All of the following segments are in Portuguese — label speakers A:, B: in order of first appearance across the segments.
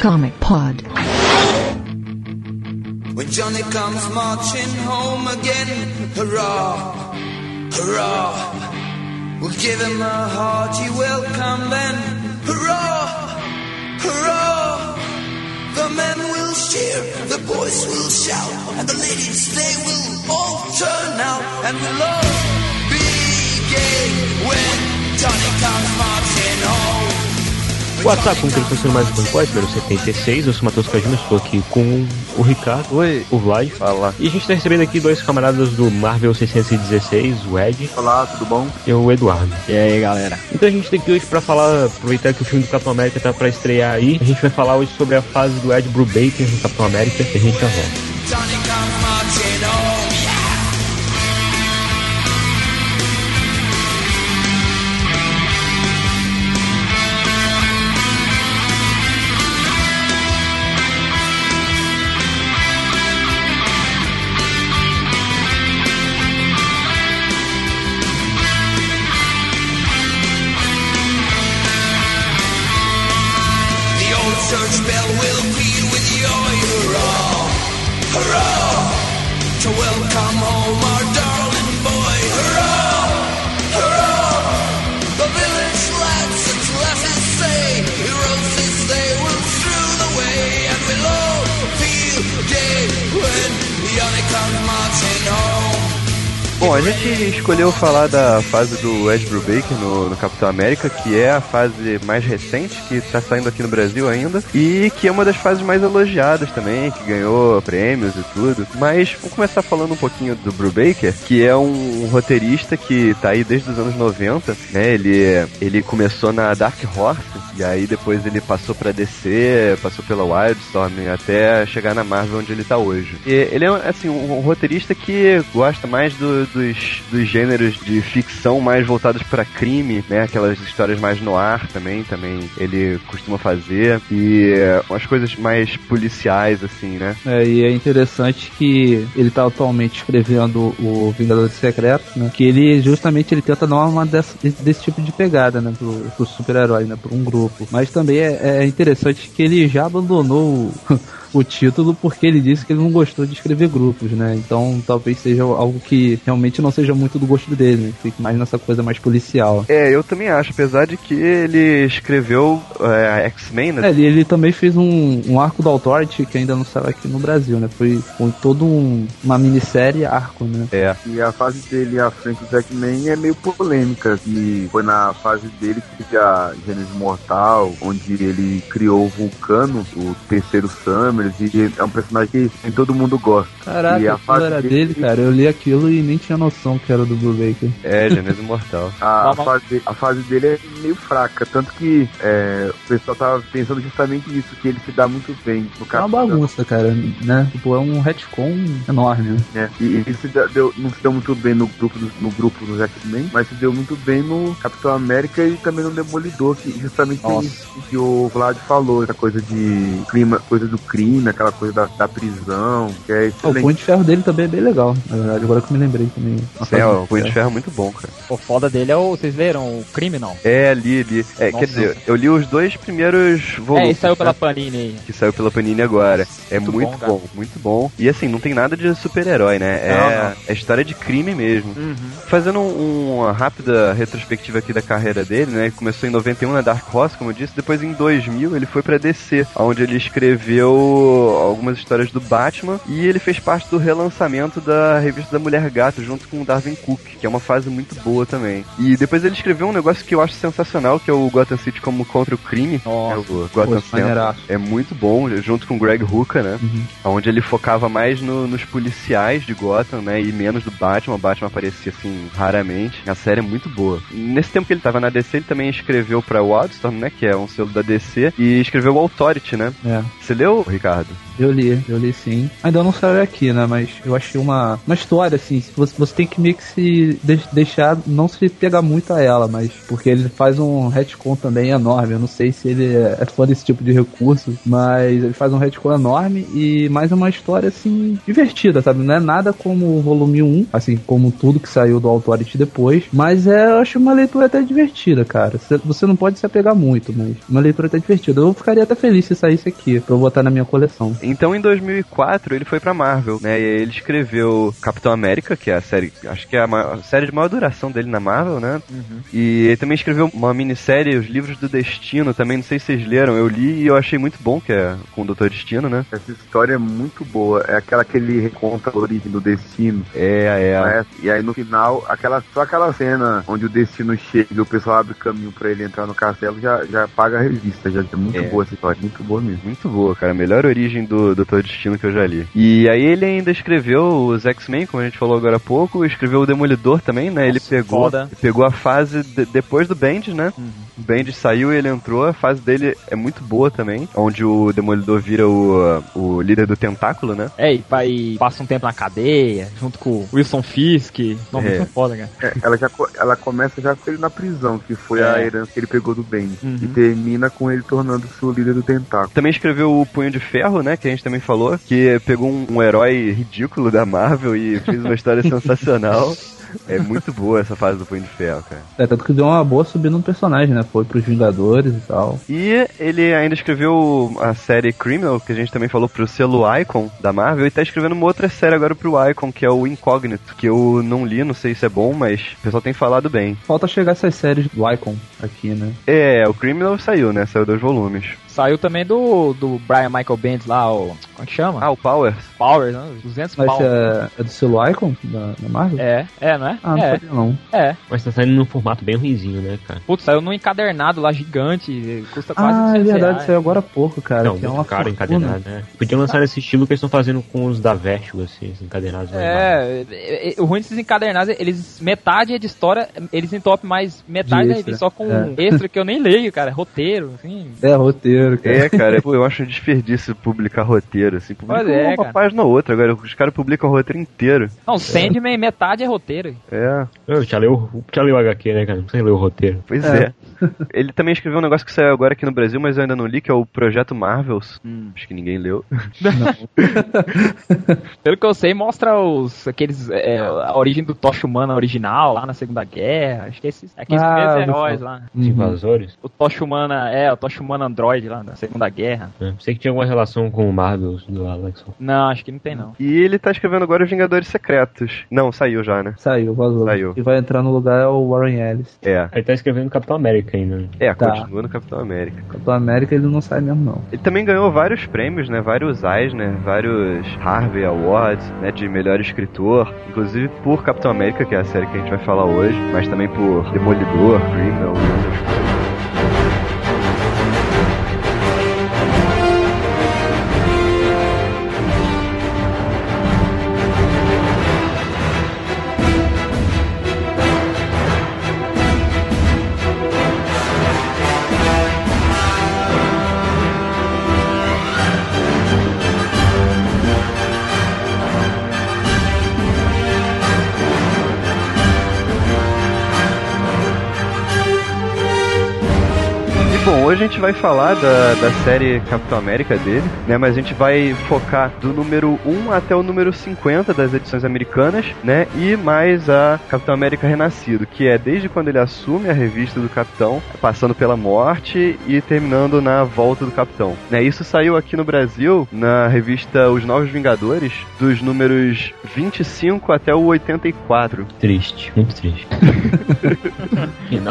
A: Comic Pod.
B: When Johnny comes marching home again, hurrah, hurrah. We'll give him a hearty welcome then, hurrah, hurrah. The men will cheer, the boys will shout, and the ladies they will all turn out, and we'll all be gay when Johnny comes marching home.
C: WhatsApp, como que ele funciona mais um pode, número 76. Eu sou o Matheus Cagino, estou aqui com o Ricardo,
D: Oi.
C: o Vlad.
D: Fala.
C: E a gente está recebendo aqui dois camaradas do Marvel 616, o Ed
D: Olá, tudo bom?
C: e o Eduardo.
E: E aí, galera?
C: Então a gente tem aqui hoje pra falar, aproveitar que o filme do Capitão América tá pra estrear aí, a gente vai falar hoje sobre a fase do Ed Brubaker no Capitão América e a gente já volta.
B: Johnny
D: Bom, a gente escolheu falar da fase do Ed Brubaker no, no Capitão América, que é a fase mais recente, que tá saindo aqui no Brasil ainda, e que é uma das fases mais elogiadas também, que ganhou prêmios e tudo. Mas vamos começar falando um pouquinho do Brubaker, que é um roteirista que tá aí desde os anos 90, né? Ele, ele começou na Dark Horse, e aí depois ele passou pra DC, passou pela Wildstorm, até chegar na Marvel onde ele tá hoje. E ele é, assim, um, um roteirista que gosta mais do- dos, dos gêneros de ficção mais voltados pra crime, né? Aquelas histórias mais no ar também, também ele costuma fazer. E é, umas coisas mais policiais, assim, né?
E: É, e é interessante que ele tá atualmente escrevendo o Vingadores Secretos, né? Que ele justamente ele tenta dar uma desse tipo de pegada, né? Pro, pro super-herói, né? Por um grupo. Mas também é, é interessante que ele já abandonou o, o título porque ele disse que ele não gostou de escrever grupos, né? Então talvez seja algo que realmente não seja muito do gosto dele, né? Fique mais nessa coisa mais policial.
D: É, eu também acho, apesar de que ele escreveu é, a X-Men, né?
E: É, ele, ele também fez um, um arco da Authority que ainda não saiu aqui no Brasil, né? Foi com todo um, uma minissérie arco, né?
D: É.
F: E a fase dele à frente do X-Men é meio polêmica, que foi na fase dele que teve a Gênesis Mortal, onde ele criou o Vulcano, o terceiro Summers, e é um personagem que nem todo mundo gosta.
E: Caraca,
F: E a fase
E: era
F: dele-
E: dele, cara. Eu li aquilo e nem tinha noção que era do Blue Baker.
D: É, Gênesis Mortal.
F: A, a fase, a fase dele é meio fraca, tanto que é, o pessoal tava pensando justamente nisso, que ele se dá muito bem no
E: É uma
F: Capitão.
E: bagunça, cara, né? Tipo, é um retcon enorme, né?
F: E ele se deu, não se deu muito bem no grupo, do- no grupo dos X-Men, mas se deu muito bem no Capitão América e também no Demolidor, que justamente tem
E: Nossa.
F: isso que o Vlad falou, essa coisa de clima, coisa do crime, aquela coisa da, da prisão, que é
E: O
F: excelente.
E: Punho de Ferro dele também é bem legal, na verdade. Agora que eu me lembrei também.
D: É,
E: do
D: o Punho de Ferro é muito bom, cara.
G: O foda dele é o. Vocês leram o Criminal?
D: É, li, li. É,
G: Nossa.
D: quer dizer, eu li os dois primeiros
G: É,
D: volumes.
G: esse saiu pela
D: né,
G: Panini aí.
D: Que saiu pela Panini agora. É
G: Muito
D: muito,
G: bom,
D: bom, muito bom. E assim, não tem nada de super-herói, né? É,
G: Não, não.
D: é história de crime mesmo.
G: Uhum.
D: Fazendo um- uma rápida retrospectiva aqui da carreira dele, né? Ele começou em 91 na Dark Horse, como eu disse. Depois, em 2000, ele foi pra DC, onde ele escreveu algumas histórias do Batman. E ele fez parte do relançamento da revista da Mulher Gato, junto com o Darwin Cook, que é uma fase muito boa também. E depois ele escreveu um negócio que eu acho sensacional, que é o Gotham City como contra o crime.
G: Nossa.
D: É o Gotham Center.
E: maneiraço.
D: É muito bom, junto com o Greg Hooker, né?
E: Uhum.
D: Onde ele focava mais no- nos policiais de Gotham, né? E menos do Batman. O Batman aparecia, assim, raramente. A série é muito boa. Nesse tempo que ele tava na DC, ele também escreveu pra Wildstorm, né? Que é um selo da DC. E escreveu o Authority, né?
E: É.
D: Você leu, Ricardo? Ricardo?
E: Eu li, eu li sim. Ainda não saiu aqui, né? Mas eu achei uma, uma história, assim, você, você tem que meio que se de- deixar, não se pegar muito a ela, mas porque ele faz um retcon também enorme. Eu não sei se ele é é fã desse tipo de recurso, mas ele faz um retcon enorme e mais uma história, assim, divertida, sabe? Não é nada como o volume 1, assim, como tudo que saiu do Authority depois, mas é, eu acho uma leitura até divertida, cara. Você- Você não pode se apegar muito, mas uma leitura até divertida. Eu ficaria até feliz se saísse aqui, pra eu botar na minha coleção.
D: Então, em 2004, ele foi pra Marvel, né? E aí ele escreveu Capitão América, que é a série, acho que é a, ma- a série de maior duração dele na Marvel, né? E ele também escreveu uma minissérie, Os Livros do Destino, também, não sei se vocês leram, eu li e eu achei muito bom, que é com o Doutor Destino, né?
F: Essa história é muito boa. É aquela que ele reconta a origem do destino.
D: É, é.
F: né? E aí no final, aquela, só aquela cena onde o destino chega e o pessoal abre caminho pra ele entrar no castelo, já, já paga a revista. Já é muito
D: É.
F: boa essa história, muito boa mesmo.
D: Muito boa, cara. A melhor origem do Doutor Destino que eu já li. E aí ele ainda escreveu os X-Men, como a gente falou agora há pouco, escreveu o Demolidor também, né? ele
G: Nossa,
D: pegou,
G: foda.
D: pegou a fase de- depois do Bendis, né? O Bendis saiu e ele entrou. A fase dele é muito boa também, onde o Demolidor vira o, o líder do Tentáculo, né?
G: É, e, e passa um tempo na cadeia, junto com o Wilson Fisk. Não,
D: É.
G: muito foda, cara.
F: É, ela, já, ela começa já com ele na prisão, que foi a
G: É.
F: herança que ele pegou do Ben.
G: Uhum.
F: E termina com ele tornando-se o líder do tentáculo.
D: Também escreveu o Punho de Ferro, né? Que a gente também falou, que pegou um, um herói ridículo da Marvel e fez uma história sensacional. É muito boa essa fase do Punho de Ferro, cara.
E: É, tanto que deu uma boa subida no personagem, né? Foi pros Vingadores e tal.
D: E ele ainda escreveu a série Criminal, que a gente também falou pro selo Icon da Marvel, e tá escrevendo uma outra série agora pro Icon, que é o Incógnito, que eu não li, não sei se é bom, mas o pessoal tem falado bem.
E: Falta chegar essas séries do Icon aqui, né?
D: É, o Criminal saiu, né? Saiu dois volumes.
G: Saiu também do, do Brian Michael Bendis lá, o. Como é que chama?
D: Ah, o Powers?
G: Powers, né? 200
E: Mas
G: pau.
E: é, é do selo Icon da, da Marvel?
G: É, é, não é?
E: Ah, não
G: é,
E: sabia não.
G: é.
C: Mas tá saindo num formato bem ruimzinho, né, cara?
G: Putz, saiu num encadernado lá gigante, custa quase
E: Ah, é
G: 200
E: verdade,
G: reais.
E: saiu agora há pouco, cara.
C: Não,
E: que é uma
C: caro
E: fortuna.
C: encadenado, né? Podiam lançar nesse estilo que eles estão fazendo com os da Vertigo, assim, esses encadenados. normais.
G: É, o ruim desses encadernados, eles, metade é de história, eles entopem mais metade
E: De
G: da revista, só com
E: É.
G: extra que eu nem leio, cara, roteiro, assim.
E: É, roteiro, cara.
D: É, cara, pô, eu acho um desperdício publicar roteiro, assim. Publica
G: é,
D: uma
G: cara.
D: página ou outra, agora os caras publicam o roteiro inteiro.
G: Não, Sandman, metade é roteiro.
D: É,
C: Eu já leu, já leu o HQ, né, cara? Não precisa ler o roteiro.
D: pois
E: É.
D: é. Ele também escreveu um negócio que saiu agora aqui no Brasil, mas eu ainda não li, que é o Projeto Marvels. Acho que ninguém leu.
G: Pelo que eu sei, mostra os, aqueles, é, a origem do Tocha Humana original, lá na Segunda Guerra, acho que esses, aqueles
E: Ah,
G: primeiros heróis lá.
C: Os invasores.
G: O Tocha Humana, é, o Tocha Humana Android lá na Segunda Guerra.
C: Né? Sei que tinha alguma relação com o Marvel do Alexon.
G: Não, acho que não tem não.
D: E ele tá escrevendo agora os Vingadores Secretos. Não, saiu já, né?
E: Saiu, vazou.
D: Saiu.
E: E vai entrar no lugar é o Warren Ellis.
D: É.
C: Ele tá escrevendo Capitão América ainda. né?
D: É,
E: Tá.
D: continua no Capitão América.
E: Capitão América ele não sai mesmo, não.
D: Ele também ganhou vários prêmios, né? Vários Eisner, vários Harvey Awards, né? De melhor escritor. Inclusive por Capitão América, que é a série que a gente vai falar hoje. Mas também por Demolidor, Criminal e outras coisas. Gente vai falar da, da série Capitão América dele, né? Mas a gente vai focar do número 1 até o número 50 das edições americanas, né? E mais a Capitão América Renascido, que é desde quando ele assume a revista do Capitão, passando pela morte e terminando na volta do Capitão. Né? Isso saiu aqui no Brasil na revista Os Novos Vingadores, dos números 25 até o 84.
C: Triste, muito triste.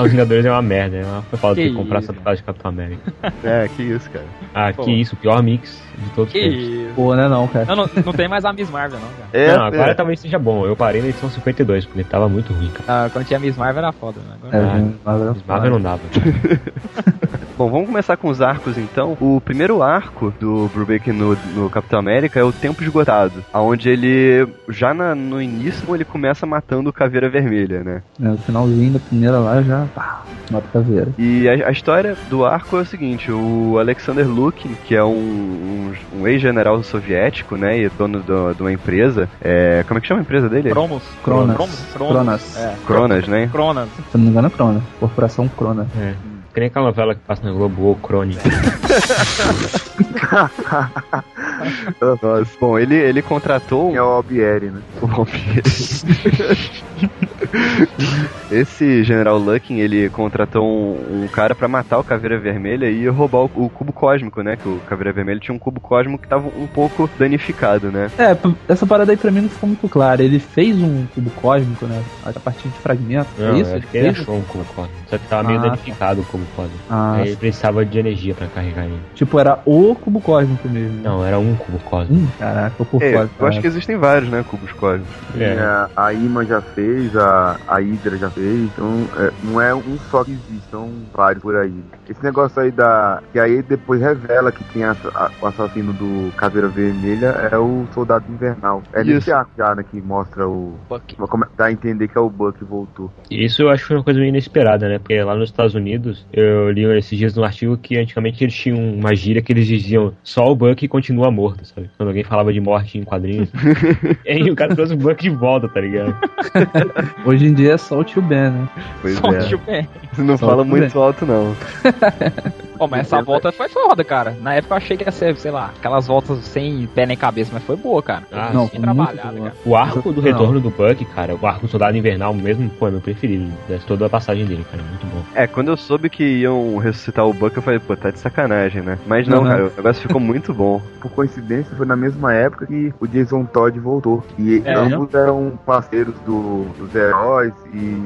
C: Os Vingadores é uma merda. É uma falta de comprar essa de Capitão América.
D: É, que isso, cara.
C: Ah,
G: Pô.
C: que isso, o pior mix de todos
G: Que
C: os tempos.
G: isso.
E: Pô, né não, cara.
G: Não, não, não tem mais a Miss Marvel, não, cara.
D: É,
C: não, agora
D: é.
C: talvez seja bom. Eu parei na edição 52, porque tava muito ruim, cara.
G: Ah, quando tinha Miss Marvel era foda, né? Agora-
E: É,
C: Ah,
E: Marvel,
C: Miss Marvel não dava.
D: Bom, vamos começar com os arcos então. O primeiro arco do Brubaker no, no Capitão América é o Tempo Esgotado, onde ele, já na- no início, ele começa matando o Caveira Vermelha, né?
E: É, o finalzinho da primeira lá já. Pá, mata caveira.
D: E a, a história do arco é o seguinte: o Alexander Lukin, que é um, um, um ex-general soviético, né, e dono do- de uma empresa, é, como é que chama a empresa dele?
G: Cromos.
E: Cronas. Cronas.
G: É.
D: Cronas, né?
G: Cronas.
E: Se não me engano, é Crona. Corporação Crona.
C: É. Que nem aquela novela que passa na Globo, o Crônica.
D: Nossa. Bom, ele, ele contratou
F: É o Albieri, né?
D: o Vampiro. Esse General Luckin, ele contratou um, um cara pra matar o Caveira Vermelha e roubar o, o cubo cósmico, né? Que o Caveira Vermelha tinha um cubo cósmico que tava um pouco danificado, né?
E: É, essa parada aí pra mim não ficou muito clara. Ele fez um cubo cósmico, né? A partir de fragmentos.
C: Não,
E: é isso?
C: acho que ele
E: fez?
C: achou um cubo cósmico. Só que tava meio
E: Ah,
C: danificado o cubo cósmico.
E: Ah,
C: Aí ele precisava de energia pra carregar ele.
E: tipo, era o cubo cósmico mesmo.
C: Não, era um cubo cósmico.
E: Hum, caraca, tô por
D: É,
E: fora.
D: eu acho que existem vários, né? Cubos cósmicos.
C: É.
F: A, a Ima já fez, a, a Hydra já fez, então é, não é um só que existe, são vários por aí. Esse negócio aí da. Que aí depois revela que quem é o assassino do Caveira Vermelha é o Soldado Invernal. É
D: Isso.
F: nesse arco já, né, que mostra o.
G: Bucky.
F: como- Dá a entender que é o Buck voltou.
C: Isso eu acho que foi uma coisa meio inesperada, né? Porque lá nos Estados Unidos, eu li esses dias no artigo que antigamente eles tinham uma gíria que eles diziam só o Buck continua morto, sabe? Quando alguém falava de morte em quadrinhos. e aí o cara trouxe o Buck de volta, tá ligado?
E: Hoje em dia é só o tio Ben, né?
D: Pois
G: Só
D: é.
G: o Tio Ben.
D: Não
E: Só
D: fala muito alto, não.
G: Ó, mas essa volta foi foda, cara. Na época eu achei que ia ser, sei lá, aquelas voltas sem pé nem cabeça, mas foi boa, cara.
C: Ah,
E: não, foi
G: cara.
C: O arco do
E: Não.
C: retorno do Buck, cara, o arco do Soldado Invernal mesmo, pô, é meu preferido. Desce toda a passagem dele, cara, muito bom.
D: É, quando eu soube que iam ressuscitar o Buck, eu falei, pô, tá de sacanagem, né? Mas não,
E: Uhum.
D: cara, o negócio ficou muito bom.
F: Por coincidência, foi na mesma época que o Jason Todd voltou. E
G: É,
F: ambos eram parceiros do- dos heróis e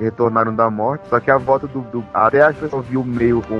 F: retornaram da morte. Só que a volta do. do até a pessoa viu meio com.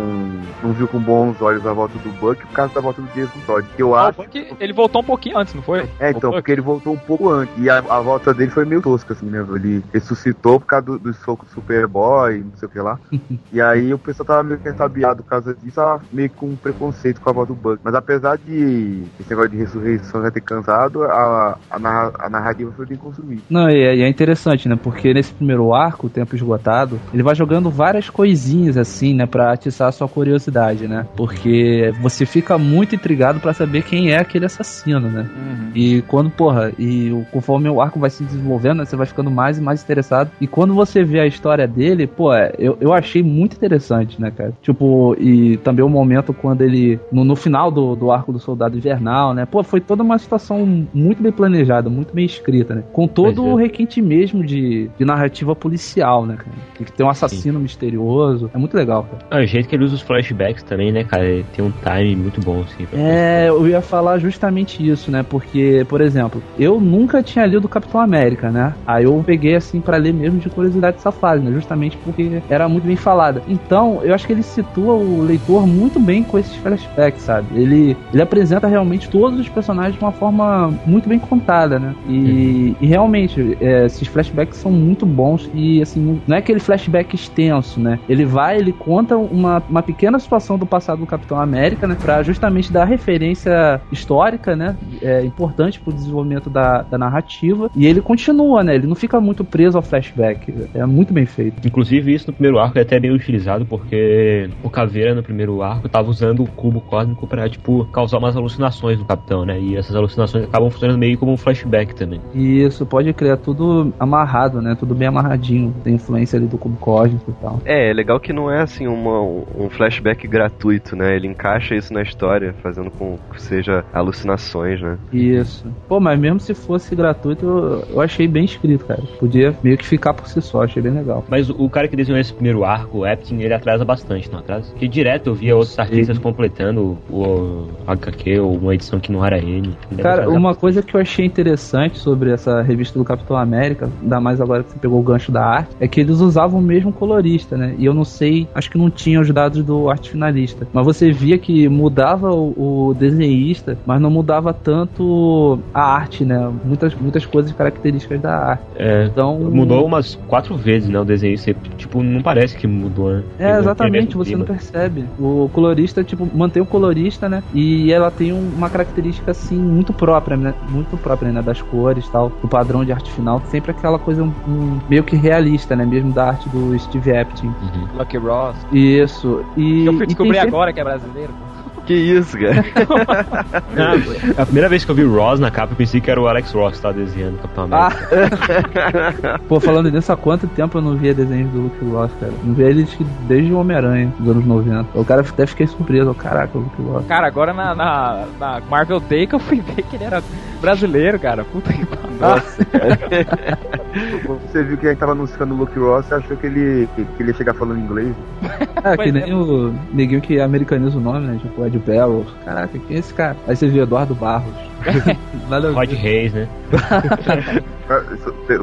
F: Não viu com bons olhos a volta do Buck por causa da volta do Jason Todd. Que eu
G: Ah, o
F: acho.
G: Bucky, ele voltou um pouquinho antes, não foi?
F: É, então, porque ele voltou um pouco antes. E a, a volta dele foi meio tosca, assim, né? Ele ressuscitou por causa do, do soco do Superboy, não sei o que lá. e aí o pessoal tava meio que ressabiado por causa disso, tava meio com um preconceito com a volta do Buck. Mas apesar de esse negócio de ressurreição já ter cansado, a, a, narra- a narrativa foi bem construída.
E: Não, e é, e é interessante, né? Porque nesse primeiro arco, o tempo esgotado, ele vai jogando várias coisinhas assim, né? Pra atiçar a sua curiosidade, né? Porque você fica muito intrigado pra saber quem é aquele assassino, né?
G: Uhum.
E: E quando, porra, e conforme o arco vai se desenvolvendo, né, você vai ficando mais e mais interessado. E quando você vê a história dele, pô, é, eu, eu achei muito interessante, né, cara? Tipo, e também o momento quando ele, no, no final do, do arco do Soldado Invernal, né? Pô, foi toda uma situação muito bem planejada, muito bem escrita, né? Com todo o requinte mesmo de, de narrativa policial, né, cara? Que tem um assassino misterioso. É muito legal, cara.
C: Ah, jeito que ele usa os flashbacks também, né, cara, ele tem um time muito bom, assim.
E: É, eu ia falar justamente isso, né? Porque, por exemplo, eu nunca tinha lido Capitão América, né? Aí eu peguei assim pra ler mesmo de curiosidade essa fase, né? Justamente porque era muito bem falada. Então, eu acho que ele situa o leitor muito bem com esses flashbacks, sabe? Ele, ele apresenta realmente todos os personagens de uma forma muito bem contada, né? E, e realmente, é, esses flashbacks são muito bons e, assim, não é aquele flashback extenso, né? Ele vai, ele conta uma, uma pequena situação do passado do Capitão América, né? Pra justamente dar referência histórica, né? É importante pro desenvolvimento da, da narrativa. E ele continua, né? Ele não fica muito preso ao flashback. É muito bem feito.
C: Inclusive, isso no primeiro arco é até bem utilizado, porque o Caveira no primeiro arco tava usando o cubo cósmico pra, tipo, causar umas alucinações no Capitão, né? E essas alucinações acabam funcionando meio como um flashback também.
E: E isso pode criar tudo amarrado, né? Tudo bem amarradinho. Tem influência ali do cubo cósmico e tal.
D: É, é legal que não é assim uma, um flashback gratuito, né? Ele encaixa isso na história, fazendo com que seja alucinações, né?
E: Isso. Pô, mas mesmo se fosse gratuito, eu, eu achei bem escrito, cara. Podia meio que ficar por si só, achei bem legal.
C: Mas o, cara que desenhou esse primeiro arco, o Epstein, ele atrasa bastante, não atrasa? Porque direto eu via outros artistas completando o, o HQ ou uma edição que não era ele.
E: Cara, uma coisa que eu achei interessante sobre essa revista do Capitão América, ainda mais agora que você pegou o gancho da arte, é que eles usavam o mesmo colorista, né? E eu não sei, acho que não tinha os dados do art arte finalista. Mas você via que mudava o, o desenhista, mas não mudava tanto a arte, né? Muitas, muitas coisas características da arte.
C: É,
E: Então.
C: mudou umas quatro vezes, né, o desenho. Você, tipo, não parece que mudou, né?
E: É, exatamente, você não
C: clima.
E: percebe. O colorista, tipo, mantém o colorista, né? E ela tem um- uma característica, assim, muito própria, né? Muito própria, né? Das cores e tal, do padrão de arte final. Sempre aquela coisa um, um- meio que realista, né? Mesmo da arte do Steve Epting.
C: Uhum.
G: Lucky Ross.
E: Isso. E,
G: Eu fui descobrir
E: tem
G: agora que é brasileiro.
D: Que isso, cara?
C: Ah, a primeira vez que eu vi Ross na capa, eu pensei que era o Alex Ross que tava desenhando o Capitão América.
E: Pô, falando nisso, há quanto tempo eu não via desenhos do Luke Ross, cara? Não via ele desde o Homem-Aranha, dos anos 90. O cara até fiquei surpreso. Caraca, o Luke Ross.
G: Cara, agora na, na, na Marvel Day que eu fui ver que ele era brasileiro, cara. Puta que pariu.
F: Nossa, Você viu que a gente tava anunciando o Luke Ross e achou que ele, que, que ele ia chegar falando inglês.
E: É, que nem o neguinho que americaniza o nome, né? Tipo, Ed Barrows. Caraca, quem é esse cara? Aí você viu Eduardo Barros. Nada.
C: Rod Reis, né?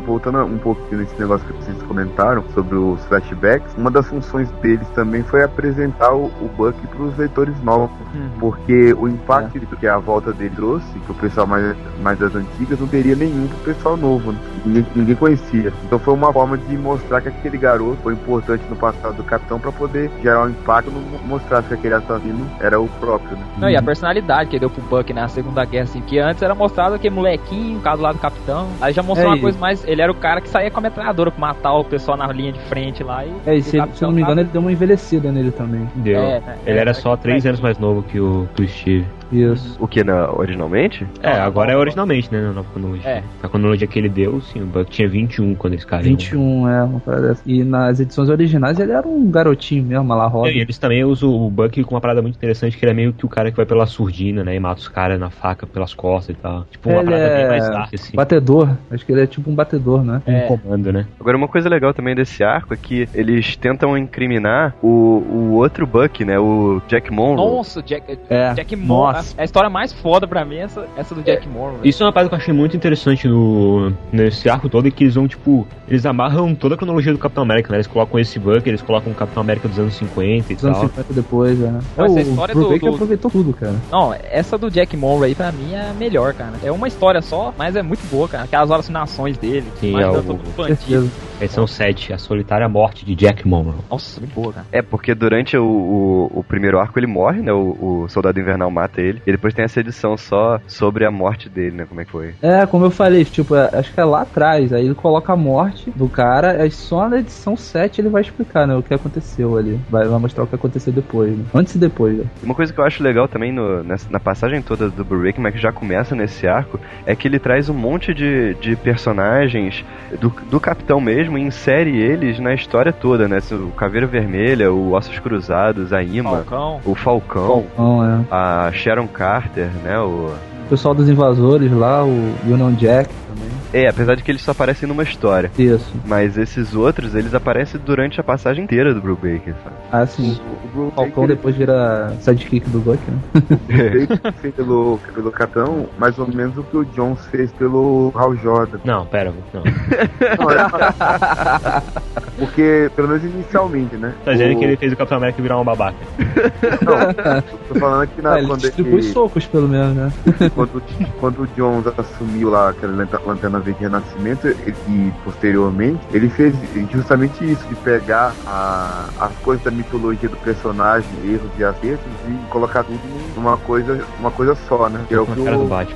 F: Voltando um pouquinho nesse negócio que vocês comentaram sobre os flashbacks, uma das funções deles também foi apresentar o, o Buck para os leitores novos, porque o impacto que a volta dele trouxe, que o pessoal mais, mais das antigas não teria nenhum pro pessoal novo, né? ninguém, ninguém conhecia. Então foi uma forma de mostrar que aquele garoto foi importante no passado do Capitão para poder gerar um impacto, não mostrar que aquele assassino era o próprio. Né?
G: Não, e a personalidade que ele deu pro Buck na Segunda Guerra, assim, que antes era mostrado que molequinho, o caso lá do capitão. Aí já mostrou
E: É,
G: uma coisa mais. Ele era o cara que saía com a metralhadora pra matar o pessoal na linha de frente lá. E,
E: É, e se, se eu não me engano, ele deu uma envelhecida nele também.
C: Deu.
G: É?
C: Ele
G: É,
C: era
G: é,
C: só três
G: é.
C: anos mais novo que o, que o Steve.
E: Isso.
D: O que, na, originalmente?
C: É, agora é originalmente, né? Na nova cronologia.
G: É.
C: Na cronologia que ele deu, sim, o Buck tinha 21 quando eles caíram.
E: 21, é, uma parada dessa. E nas edições originais ele era um garotinho mesmo, lá roda.
C: E eles também usam o Buck com uma parada muito interessante, que ele é meio que o cara que vai pela surdina, né? E mata os caras na faca pelas costas e tal. Tipo, uma
E: Ele
C: parada bem
E: é
C: mais dark, assim.
E: Batedor. Acho que ele é tipo um batedor, né?
C: Um
G: É.
C: comando, né?
D: Agora, uma coisa legal também desse arco é que eles tentam incriminar o, o outro Buck, né? O Jack Monroe.
G: Nossa, Jack,
E: É.
G: Jack Moore.
E: Nossa.
G: A, história mais foda pra mim é essa, essa do Jack Moore. velho.
C: Isso é uma parada que eu achei muito interessante no, nesse arco todo, é que eles vão, tipo, eles amarram toda a cronologia do Capitão América, né? Eles colocam esse Buck, eles colocam o Capitão América dos anos 50 e
E: Dos anos
C: tal.
E: 50 depois, é.
G: Pô,
E: é
G: essa
E: o
G: história
E: Bruce
G: do- do-
E: aproveitou tudo, cara.
G: Não, essa do Jack Monroe aí pra mim é a melhor, cara. É uma história só, mas é muito boa, cara. Aquelas alucinações dele.
C: Sim,
G: mais
C: é o-
G: do bandido.
C: Edição 7, A Solitária Morte de Jack Monroe.
G: Nossa, muito boa, cara.
D: É, porque durante o, o, o primeiro arco ele morre, né? O, o Soldado Invernal mata ele. E depois tem essa edição só sobre a morte dele, né? Como é que foi?
E: É, como eu falei, tipo, é- acho que é lá atrás. Aí ele coloca a morte do cara, aí só na edição 7 ele vai explicar, né, o que aconteceu ali. Vai, vai mostrar o que aconteceu depois, né? Antes e depois, né?
D: Uma coisa que eu acho legal também no, nessa- na passagem toda do Breakman, que já começa nesse arco, é que ele traz um monte de, de personagens do, do Capitão mesmo e insere eles na história toda, né? O Caveira Vermelha, o Ossos Cruzados, a Ima,
G: Falcão.
D: o Falcão,
E: Então, é.
D: a Sharon Carter, né? O...
E: O pessoal dos invasores lá, o Union Jack também.
D: É, apesar de que eles só aparecem numa história.
E: Isso.
D: Mas esses outros, eles aparecem durante a passagem inteira do Brubaker, sabe?
E: Ah, sim.
F: O Bruce
E: O Falcão
F: Baker-
E: depois vira sidekick do Buck, né?
F: Ele fez pelo, pelo Capitão, mais ou menos o que o Jones fez pelo Hal Jordan.
C: Não, pera, não.
F: Não, é- Porque, pelo menos inicialmente, né?
C: Tá dizendo
F: O-
C: que ele fez o Capitão América virar uma babaca.
F: Não, tô falando aqui na,
E: Ah, ele
F: quando,
E: distribui
F: ele-
E: socos, pelo menos, né?
F: Quando, quando o Jones assumiu lá aquela lanterna verde renascimento ele- e posteriormente, ele fez justamente isso, de pegar a- as coisas da mitologia do personagem, erros e acertos, e colocar tudo numa coisa, uma coisa só, né? Que é o que o,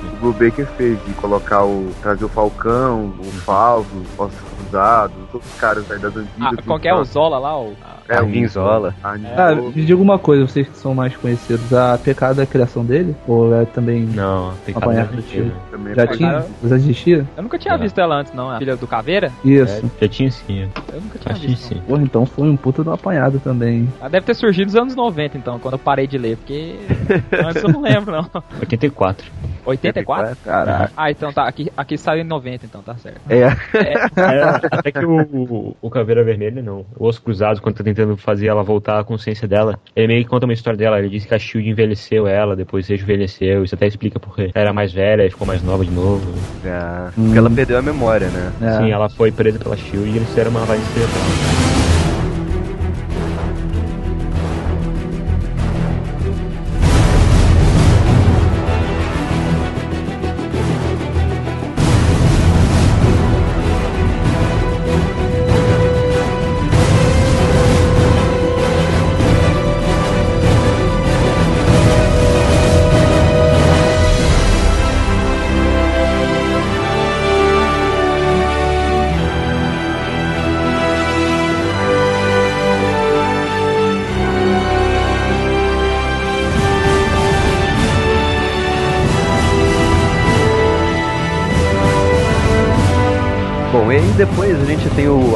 F: o Blue Baker fez, de colocar o. trazer o Falcão, o Falvo, o Todos os caras aí das antigas.
G: Ah, qual que é o Zola lá? O,
F: É,
D: a
F: o
D: Vinzola.
F: a-
E: Ah, me diga uma coisa, vocês que são mais conhecidos, a pecado é a criação dele? Ou é também.
C: Não, tem cara
E: Apanhar
C: muito
E: do tiro.
C: antigo.
F: também
E: Já
F: foi-
E: tinha? Já existia?
G: Eu nunca tinha
C: Já.
G: visto ela antes, não. A filha do Caveira?
E: Isso.
C: Já tinha sim,
G: Eu nunca tinha
C: acho
G: visto.
C: sim.
E: Porra, então foi um puta do apanhado também.
G: Ela deve ter surgido nos anos 90, então, quando eu parei de ler, porque antes eu não lembro, não.
C: 84.
G: 84?
E: Caraca.
G: Ah, então tá. Aqui, aqui saiu em 90, então tá certo.
D: É.
C: É, até que o, o, o Caveira Vermelha, não. O Osso Cruzado, quando tá tentando fazer ela voltar à consciência dela, ele meio que conta uma história dela. Ele diz que a Shield envelheceu ela, depois rejuvenesceu. Isso até explica porque ela era mais velha, ficou mais nova de novo.
D: é. Porque ela perdeu a memória, né?
E: É.
C: Sim, ela foi presa pela Shield e eles fizeram uma lavagem cerebral.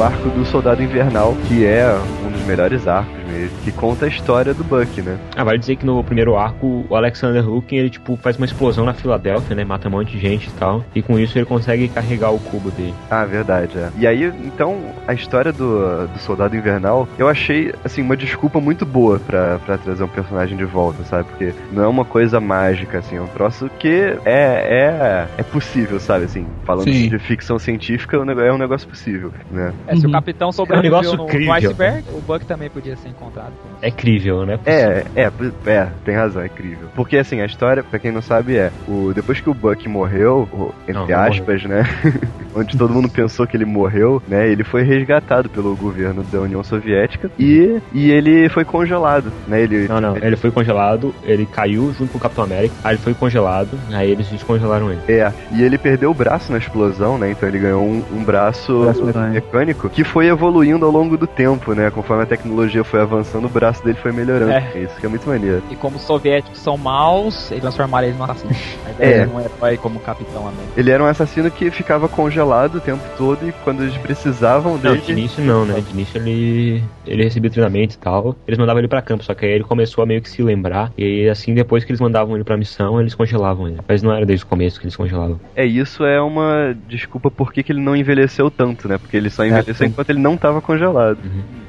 D: Arco do Soldado Invernal, que é um dos melhores arcos mesmo, que conta a história do Buck, né?
C: Ah, vale dizer que no primeiro arco, o Alexander Lukin, ele, tipo, faz uma explosão na Filadélfia, né? Mata um monte de gente e tal. E com isso ele consegue carregar o cubo dele.
D: Ah, verdade, é. E aí, então, a história do, do Soldado Invernal, eu achei, assim, uma desculpa muito boa pra, pra trazer um personagem de volta, sabe? Porque não é uma coisa mágica, assim, é um troço que é, é, é possível, sabe? Assim, falando
E: Sim.
D: de ficção científica, é um é um negócio possível, né?
G: É, se o
E: Uhum.
G: capitão
C: É um
G: sobreviveu
C: negócio
G: no, no iceberg, o Buck também podia ser encontrado.
C: É crível, né?
D: É, é, é, tem razão, é incrível. Porque assim, a história, pra quem não sabe, é o depois que o Buck morreu, o- entre
C: Não, não
D: aspas, né? onde todo mundo pensou que ele morreu, né? Ele foi resgatado pelo governo da União Soviética e, e ele foi congelado, né? Ele
C: Não, não. Ele foi congelado, ele caiu junto com o Capitão América, aí ele foi congelado, aí eles descongelaram ele.
D: É, e ele perdeu o braço na explosão, né? Então ele ganhou um, um braço,
E: Braço mecânico.
D: mecânico que foi evoluindo ao longo do tempo, né? Conforme a tecnologia foi avançando, o braço dele foi melhorando.
G: É.
D: É. Isso que é muito maneiro.
G: E como os soviéticos são maus, eles transformaram ele num assassino. A
D: É.
G: ideia é um herói como Capitão América.
D: Ele era um assassino que ficava congelado o tempo todo e quando eles precisavam
C: Não,
D: dele.
C: de início não, né? De início ele, ele recebia treinamento e tal. Eles mandavam ele pra campo, só que aí ele começou a meio que se lembrar. E assim, depois que eles mandavam ele pra missão, eles congelavam ele. Mas não era desde o começo que eles congelavam.
D: É, isso é uma desculpa por que ele não envelheceu tanto, né? Porque ele só envelheceu
E: sim.
D: enquanto ele não estava congelado.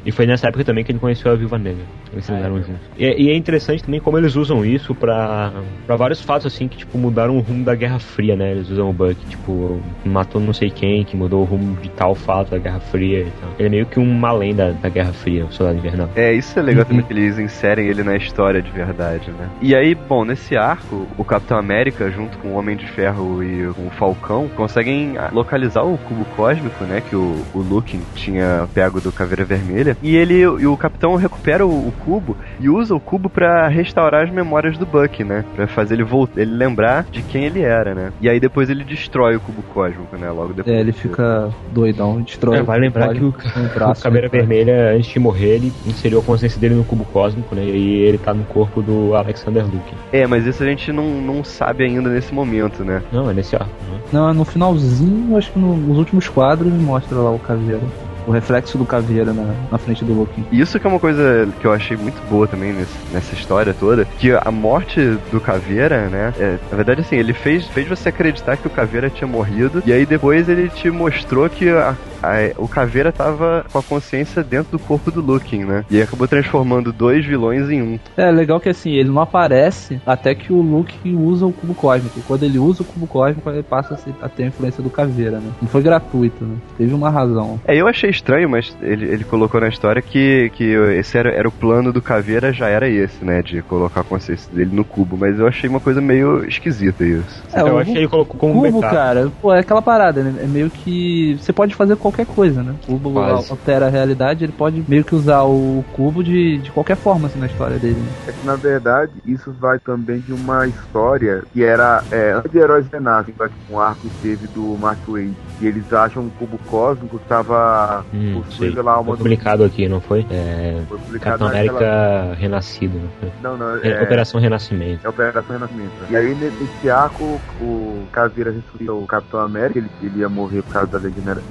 C: E foi nessa época também que ele conheceu a Viúva Negra. Eles trabalharam juntos. E, é- e é interessante também como eles usam isso pra, pra vários fatos, assim, que, tipo, mudaram o rumo da Guerra Fria, né? Eles usam o Buck, tipo, matou não sei quem, que mudou o rumo de tal fato da Guerra Fria e tal. Ele é meio que uma lenda da Guerra Fria, o Soldado Invernal.
D: É, isso é legal também que eles inserem ele na história de verdade, né? E aí, bom, nesse arco, o Capitão América, junto com o Homem de Ferro e o Falcão, conseguem localizar o cubo cósmico, né? Que o, o Luke tinha pego do Caveira Vermelha. E ele e o Capitão recupera o, o cubo e usa o cubo pra restaurar as memórias do Buck, né? Pra fazer ele voltar, ele lembrar de quem ele era, né? E aí depois ele destrói o cubo cósmico, né? Logo depois.
E: É, ele fica doidão, destrói.
C: É, vale lembrar que o,
E: um
C: o
E: braço,
C: Caveira
E: né?
C: Vermelha, antes de morrer, ele inseriu a consciência dele no cubo cósmico, né? E aí ele tá no corpo do Alexander Luke.
D: É, mas isso a gente não, não sabe ainda nesse momento, né?
C: Não, é nesse arco, né?
E: Não, no finalzinho, acho que no- nos últimos quadros mostra lá o caveira. O reflexo do caveira na, na frente do Loki.
D: E isso que é uma coisa que eu achei muito boa também nesse- nessa história toda, que a morte do Caveira, né? é, na verdade, assim, ele fez, fez você acreditar que o Caveira tinha morrido, e aí depois ele te mostrou que a- a- o Caveira tava com a consciência dentro do corpo do Looking, né? E aí acabou transformando dois vilões em um.
E: É legal que assim, ele não aparece até que o Luke usa o cubo cósmico. Quando ele usa o cubo cósmico, ele passa a ter a influência do caveira, né? Não foi gratuito, né? Teve uma razão.
D: É, eu achei estranho, mas ele, ele colocou na história que, que esse era, era o plano do Caveira, já era esse, né? De colocar a consciência dele no cubo, mas eu achei uma coisa meio esquisita isso.
E: É,
C: eu que ele colocou como
E: cubo,
C: backup.
E: cara, pô, é aquela parada, né? É meio que você pode fazer qualquer coisa, né? O cubo
C: Quase.
E: altera a realidade, ele pode meio que usar o cubo de, de qualquer forma assim na história dele. né?
F: É que, na verdade, isso vai também de uma história que era é, antes de Heróis Renascem, vai que um arco que teve do Mark Wade. E eles acham um cubo cósmico que estava
C: Hum,
F: pela alma
C: Foi
F: do
C: publicado aqui, não foi? É,
F: Foi publicado
C: Capitão
F: naquela-
C: América Renascido, não foi?
F: Não, não,
C: É,
F: é,
C: Operação Renascimento.
F: É Operação Renascimento. E aí, ne- nesse arco, o Caveira ressuscita o Capitão América, ele, ele ia morrer por causa da degenera-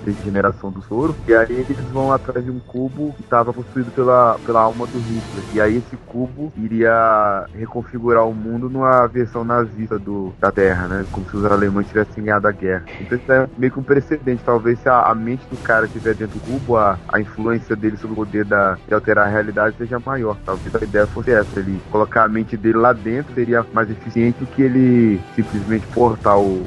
F: degeneração do soro. E aí eles vão atrás de um cubo que estava possuído pela, pela alma do Hitler. E aí esse cubo iria reconfigurar o mundo numa versão nazista do, da Terra, né? Como se os alemães tivessem ganhado a guerra. Então isso é meio que um precedente. Talvez se a, a mente do cara estiver dentro do cubo, a, a influência dele sobre o poder da, de alterar a realidade seja maior. Talvez a ideia fosse essa. Ele colocar a mente dele lá dentro seria mais eficiente do que ele simplesmente portar o.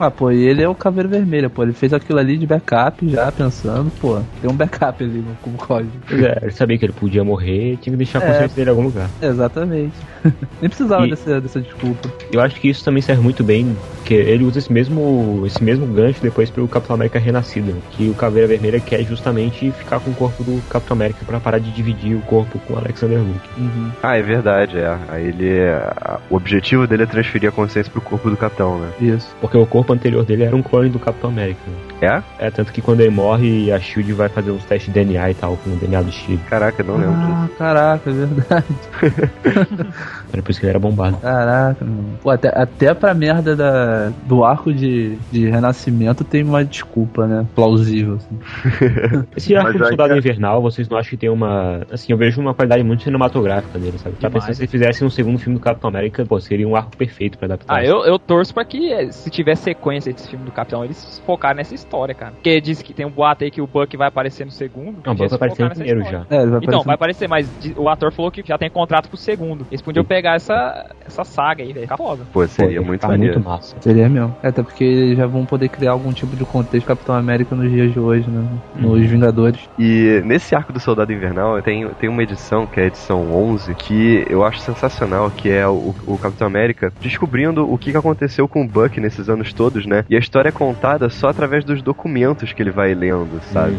E: Ah, pô, e ele é o caveira vermelha, pô. Ele fez aquilo ali de backup já, pensando, pô, tem um backup ali no cósmico.
C: Pois é, ele sabia que ele podia morrer e tinha que deixar a
E: É.
C: consciência dele em algum lugar.
E: Exatamente. Nem precisava
C: E-
E: dessa, dessa desculpa.
C: Eu acho que isso também serve muito bem, que ele usa esse mesmo, esse mesmo gancho depois pro Capitão América Renascido, que o Caveira Vermelha quer justamente ficar com o corpo do Capitão América pra parar de dividir o corpo com o Alexander Luke.
E: Uhum.
D: Ah, é verdade, é. Aí ele. a- o objetivo dele é transferir a consciência pro corpo do capitão, né?
E: Isso.
C: Porque o corpo anterior dele era um clone do Capitão América.
D: É?
C: É, tanto que quando ele morre, a SHIELD vai fazer uns testes de DNA e tal, com o DNA do SHIELD.
D: Caraca, não lembro disso.
E: Ah, caraca, é verdade.
C: Era por isso que ele era bombado.
E: Caraca, mano. Pô, até, até pra merda da, do arco de, de renascimento tem uma desculpa, né? Plausível, assim.
C: Esse arco
F: Mas
C: do Soldado
F: que-
C: Invernal, vocês não acham que tem uma. Assim, eu vejo uma qualidade muito cinematográfica dele, sabe?
G: Demais.
C: pensando se eles fizessem um segundo filme do Capitão América, pô, seria um arco perfeito pra adaptar.
G: Ah, eu, eu torço pra que eh, se tiver sequência desse filme do Capitão, eles focarem nessa história, cara. Porque diz que tem um boato aí que o Buck vai aparecer no segundo.
C: Não, o Buck vai aparecer no primeiro
G: história.
C: já.
E: É, vai
G: Então, vai aparecer, mas o ator falou que já tem contrato pro segundo. Eles podiam
C: Sim.
G: pegar essa, essa saga aí, velho. Fica foda.
D: Pô, seria
C: Pô,
D: muito
C: tá
D: maneiro.
C: muito massa.
E: Seria mesmo. É, até porque eles já vão poder criar algum tipo de contexto Capitão América nos dias de hoje, né? Nos Vingadores.
D: E nesse arco do Soldado Invernal tem, tem uma edição, que é a edição 11, que eu acho sensacional, que é o, o Capitão América descobrindo o que que aconteceu com o Buck nesses anos todos, né? E a história é contada só através dos documentos que ele vai lendo, sabe?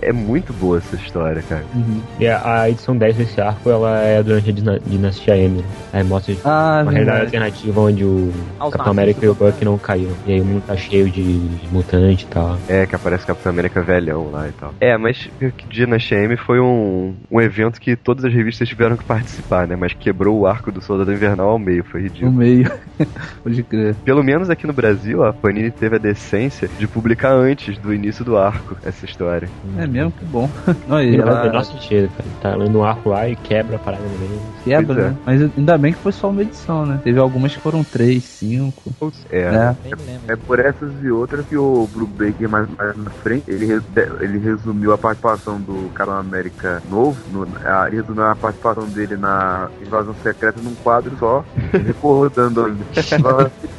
D: É muito boa essa história, cara.
E: Uhum.
C: E a, a edição 10 desse arco, ela é durante a dina- dinastia M. Aí mostra
E: Ah,
C: uma realidade alternativa onde o
G: Aos
C: Capitão
G: nazis,
C: América e o Buck não caíram. E aí o mundo tá cheio de, de mutante e tal.
D: É, que aparece o Capitão América velhão lá e tal. É, mas Dinastia M foi um, um evento que todas as revistas tiveram que participar, né? Mas quebrou o arco do Soldado Invernal ao meio, foi
E: No
D: ridículo.
E: meio. Pode crer.
D: Pelo menos aqui no Brasil, a Panini teve a decência de publicar antes do início do arco essa história.
E: É mesmo, que bom. Não,
C: E faz o
E: ela
C: menor sentido, cara. Tá lendo um arco lá e quebra a parada no meio.
E: quebra,
D: Pois é.
E: né? Mas ainda bem que foi só uma edição, né? Teve algumas que foram três, cinco.
D: É.
E: né?
G: Lembro.
F: É por essas e outras que o Bruce Baker mais, mais na frente, ele, ele resumiu a participação do Capitão América novo, no, a, ele resumiu a participação dele na Invasão Secreta num quadro só, recordando ainda.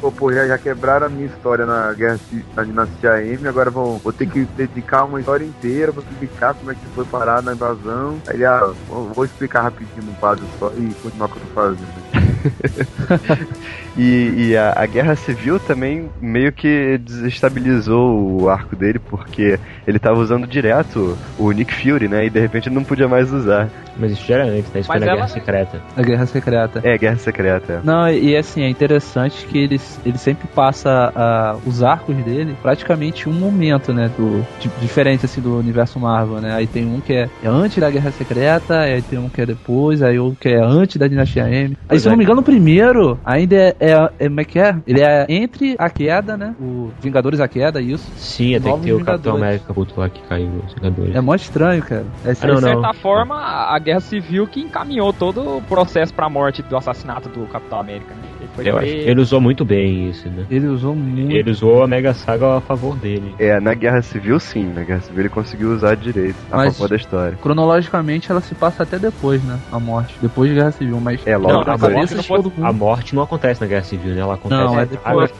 F: Pô, pô, já, já quebraram a minha história na Guerra na Dinastia M, agora vou, vou ter que dedicar uma história inteira pra explicar como é que foi parar na invasão. Aí ah, vou explicar rapidinho num quadro só e continuar o que eu tô fazendo.
D: E, e a, a guerra civil também meio que desestabilizou o arco dele, porque ele tava usando direto o Nick Fury, né? E de repente ele não podia mais usar.
C: Mas isso já era antes, né? Isso foi
G: Mas
C: na
G: ela-
C: Guerra Secreta.
E: A Guerra Secreta.
D: É, Guerra Secreta. é.
E: Não, e assim, é interessante que ele, ele sempre passa a, os arcos dele praticamente um momento, né? Do, di- diferente assim do universo Marvel, né? Aí tem um que é, é antes da Guerra Secreta, aí tem um que é depois, aí outro que é antes da Dinastia M. Aí,
C: Pois
E: se eu
C: é,
E: não me engano, o primeiro ainda é, é, é. Como é que é? Ele é entre a queda, né? O Vingadores a Queda, isso.
C: Sim, até que ter o Capitão. América puto lá que caiu, os Vingadores.
E: É mó estranho, cara. É,
C: Ah, não,
G: de certa
C: não.
G: forma, a guerra civil que encaminhou todo o processo pra morte do assassinato do Capitão América, né?
C: Eu acho que ele usou muito bem isso, né?
E: Ele usou muito.
C: Ele usou a Mega Saga a favor dele.
D: É, na Guerra Civil sim, na Guerra Civil ele conseguiu usar direito a
E: Mas-
D: favor da história.
E: Cronologicamente ela se passa até depois, né? A morte. Depois de Guerra Civil, mas.
D: É, logo
C: Não,
E: na
C: a
E: cabeça
G: não
E: de
G: fosse-
E: todo mundo.
C: A morte não acontece na Guerra Civil, né? Ela acontece
E: Não, é depois.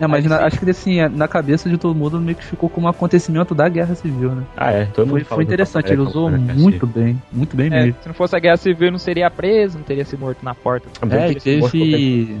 E: É, mas na- acho que assim, é, na cabeça de todo mundo meio que ficou como um acontecimento da Guerra Civil, né?
C: Ah, é. Todo mundo
E: Foi, foi interessante, ele usou muito bem, muito bem
G: É,
E: mesmo.
G: se não fosse a guerra civil, não seria preso, não teria se morto na porta.
C: Civil.
E: É, teve,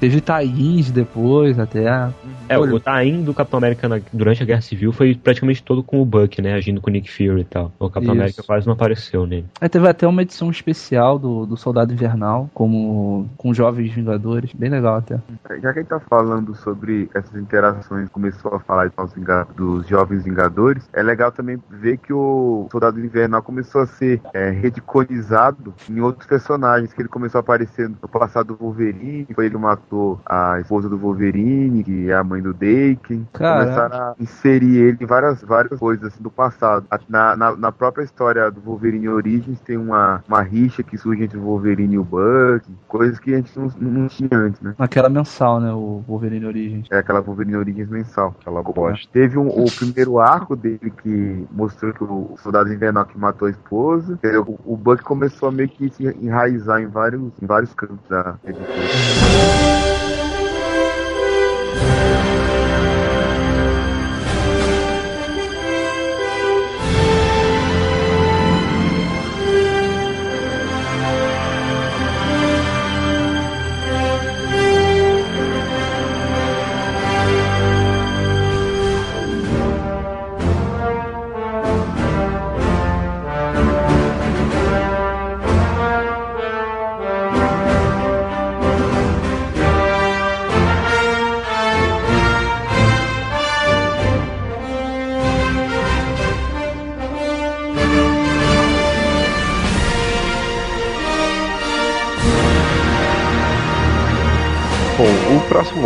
E: teve tains depois até.
C: É,
E: Olha.
C: o Tain do Capitão América na- durante a Guerra Civil foi praticamente todo com o Buck, né? Agindo com o Nick Fury e tal. O Capitão
E: Isso.
C: América quase não apareceu nele.
E: Aí teve até uma edição especial do, do Soldado Invernal, como com jovens Vingadores, bem legal até.
F: Já que a gente tá falando sobre essas interações, começou a falar dos, dos Jovens Vingadores, é legal também ver que o Soldado Invernal começou a ser é, rediconizado em outros personagens, que ele começou a aparecer no passado do Wolverine, foi ele que matou a esposa do Wolverine, que é a mãe do Daken. Começaram a inserir ele em várias, várias coisas assim, do passado. Na, na, na própria história do Wolverine Origins tem uma, uma rixa que surge entre o Wolverine e o Buck, coisas que a gente não, não tinha antes, né?
E: Naquela mensal, né? O Wolverine Origins.
F: É aquela Wolverine Origins mensal.
D: Aquela bosta.
F: Teve um, o primeiro arco dele que mostrou que o soldado invernal que matou a esposa. O, o Buck começou a meio que se enraizar em vários, em vários campos da editora.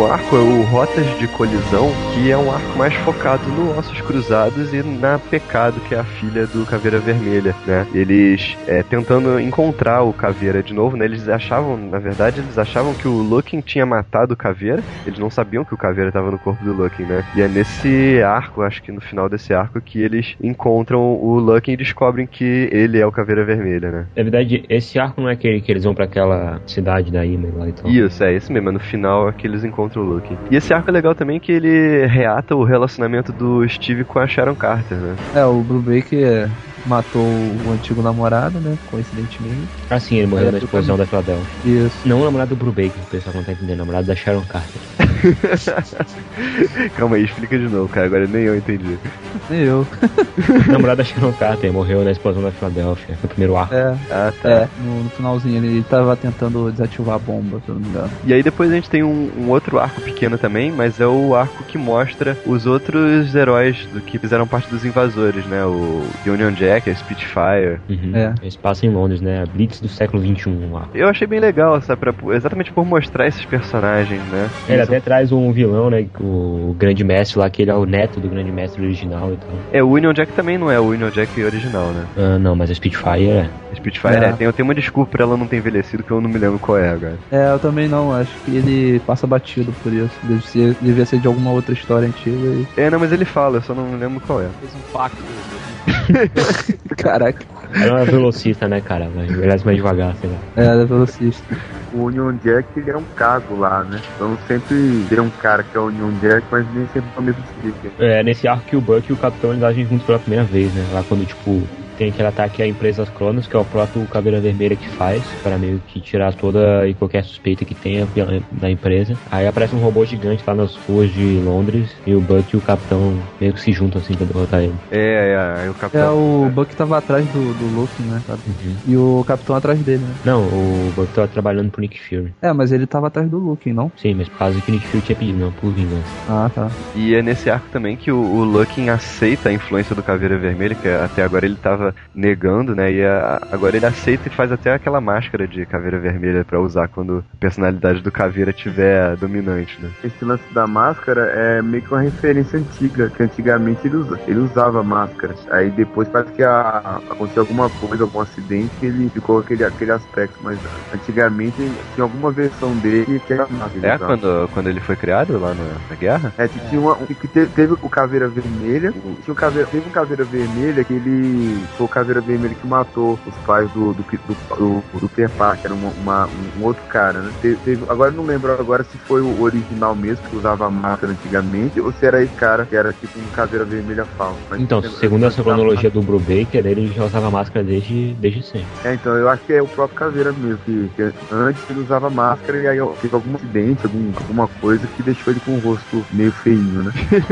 D: Arco é o Rotas de Colisão, que é um arco mais focado no Ossos Cruzados e na Pecado, que é a filha do Caveira Vermelha, né? Eles é, tentando encontrar o Caveira de novo, né? Eles achavam, na verdade, eles achavam que o Looking tinha matado o Caveira, eles não sabiam que o Caveira estava no corpo do Looking, né? E é nesse arco, acho que no final desse arco, que eles encontram o Looking e descobrem que ele é o Caveira Vermelha, né?
C: Na verdade, esse arco não é aquele que eles vão pra aquela cidade da Ime lá e tal.
D: Isso, é esse mesmo, é no final é que eles encontram o Luke. E esse arco é legal também que ele reata o relacionamento do Steve com a Sharon Carter, né?
E: É, o Brubaker matou o antigo namorado, né? Coincidentemente.
C: Ah, sim, ele morreu
E: É,
C: na explosão da Philadelphia.
E: Isso.
C: Não o namorado do Brubaker, o pessoal não tá entendendo, o namorado da Sharon Carter.
D: Calma aí, explica de novo, cara. Agora nem eu entendi.
E: Nem eu.
C: o namorado da Sharon Carter morreu na explosão da Philadelphia, no primeiro arco.
E: É,
D: Ah, tá.
E: é. No, no finalzinho ele tava tentando desativar a bomba, se eu não me engano.
D: E aí depois a gente tem um, um outro arco pequeno também, mas é o arco que mostra os outros heróis do que fizeram parte dos invasores, né? O Union Jack, a Spitfire.
C: Uhum.
E: É.
C: Eles passam em Londres, né? A Blitz do século XXI lá.
D: Eu achei bem legal, sabe? Pra- exatamente por mostrar esses personagens, né?
C: Ele até traz um vilão, né? O grande mestre lá, que ele é o neto do grande mestre original e tal.
D: É, o Union Jack também não é o Union Jack original, né?
C: Ah, não, mas a Spitfire é.
D: A Spitfire
E: É.
D: é. Tem, eu tenho uma desculpa pra ela não ter envelhecido que eu não me lembro qual é agora.
E: É, eu também não, acho que ele passa batido por isso. Deve ser, devia ser de alguma outra história antiga e.
D: É, não, mas ele fala, eu só não me lembro qual é.
G: Fez um pacto.
E: Caraca.
C: Ela é uma velocista, né, cara? Ela envelhece mais devagar, sei lá.
E: É, ela é velocista.
F: O Union Jack ele é um caso lá, né? Então sempre tem um cara que é o Union Jack, mas nem sempre é o mesmo tipo.
C: É, nesse arco que o Buck e o Capitão eles agem juntos pela primeira vez, né? Lá quando, tipo, tem aquele ataque a empresas Cronos, que é o próprio Caveira Vermelha que faz, para meio que tirar toda e qualquer suspeita que tenha da empresa. Aí aparece um robô gigante lá nas ruas de Londres e o Buck e o Capitão meio que se juntam assim pra derrotar ele.
D: É, é, é o
E: É,
D: Capitão.
E: o Buck tava atrás do, do Luke, né? cara?
C: Uhum.
E: E o Capitão atrás dele, né?
C: Não, o Buck tava trabalhando pro Nick Fury.
E: É, mas ele tava atrás do Luke, não?
C: Sim, mas por causa que o Nick Fury tinha pedido, não, por vingança.
E: Ah, tá.
D: E é nesse arco também que o, o aceita a influência do Caveira Vermelha, que até agora ele tava negando, né? E a- agora ele aceita e faz até aquela máscara de Caveira Vermelha pra usar quando a personalidade do Caveira tiver dominante, né?
F: Esse lance da máscara é meio que uma referência antiga, que antigamente ele, usa, ele usava máscara. Aí depois parece que a, aconteceu alguma coisa, algum acidente, que ele ficou aquele, aquele aspecto, mas antigamente tinha alguma versão dele que era máscara.
D: É
F: usava.
D: quando, quando ele foi criado lá na, na guerra?
F: É, tinha uma, que te- teve o Caveira Vermelha, tinha um caveira, teve um Caveira Vermelha que ele foi o Caveira Vermelha que matou os pais do, do, do, do, do Peter Parker, era uma, uma- um outro cara, né? Teve, teve- agora eu não lembro agora se foi o original mesmo, que usava máscara antigamente, ou se era esse cara que era tipo um Caveira Vermelha falso. Mas
C: Então, segundo essa cronologia do Brubaker, ele já usava máscara desde, desde sempre.
F: É, então eu acho que é o próprio Caveira mesmo, que, que antes ele usava máscara e aí teve algum acidente, algum, alguma coisa que deixou ele com o rosto meio feinho, né?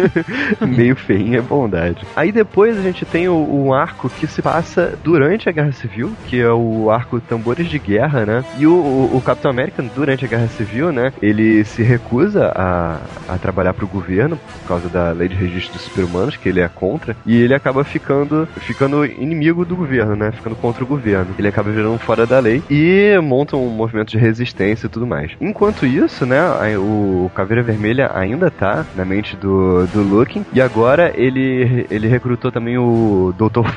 D: Meio feinho é bondade. Aí depois a gente tem o, o arco que se passa durante a Guerra Civil, que é o arco Tambores de Guerra, né? E o, o, o Capitão América, durante a Guerra Civil, né? Ele se recusa a, a trabalhar pro governo por causa da lei de registro dos super-humanos, que ele é contra, e ele acaba ficando, ficando inimigo do governo, né? Ficando contra o governo. Ele acaba virando fora da lei e monta um movimento de resistência e tudo mais. Enquanto isso, né? O Caveira Vermelha ainda tá na mente do, do Looking, e agora ele, ele recrutou também o Dr.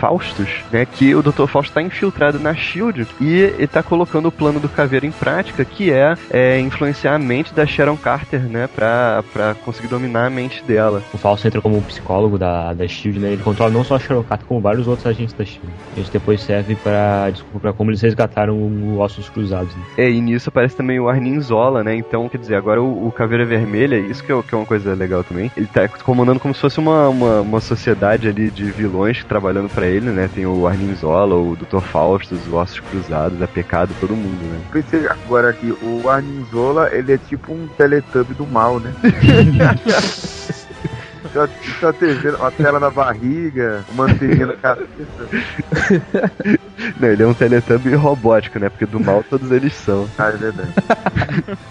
D: Né? Que o Dr. Faustus tá infiltrado na SHIELD e ele tá colocando o plano do Caveira em prática, que é, é influenciar a mente da Sharon Carter, né? Pra, pra conseguir dominar a mente dela.
C: O Falso entra como psicólogo da, da SHIELD, né? Ele controla não só a Sharon Carter, como vários outros agentes da SHIELD. Isso depois serve pra, desculpa, pra como eles resgataram o Ossos Cruzados, né?
D: É, e nisso aparece também o Arnim Zola, né? Então, quer dizer, agora o, o Caveira Vermelha, isso que é, que é uma coisa legal também, ele tá comandando como se fosse uma, uma, uma sociedade ali de vilões trabalhando pra ele, né? Tem o Arnim Zola, o Dr. Faustus, o Ossos Cruzados, a Pecado, todo mundo, né?
F: Pensei agora aqui, o Arninzola, ele é tipo um teletubb do mal, né? Tem uma TV, uma tela na barriga, uma anteninha na cabeça.
D: Não, ele é um Teletubby robótico, né? Porque do mal todos eles são.
F: Ah, é verdade.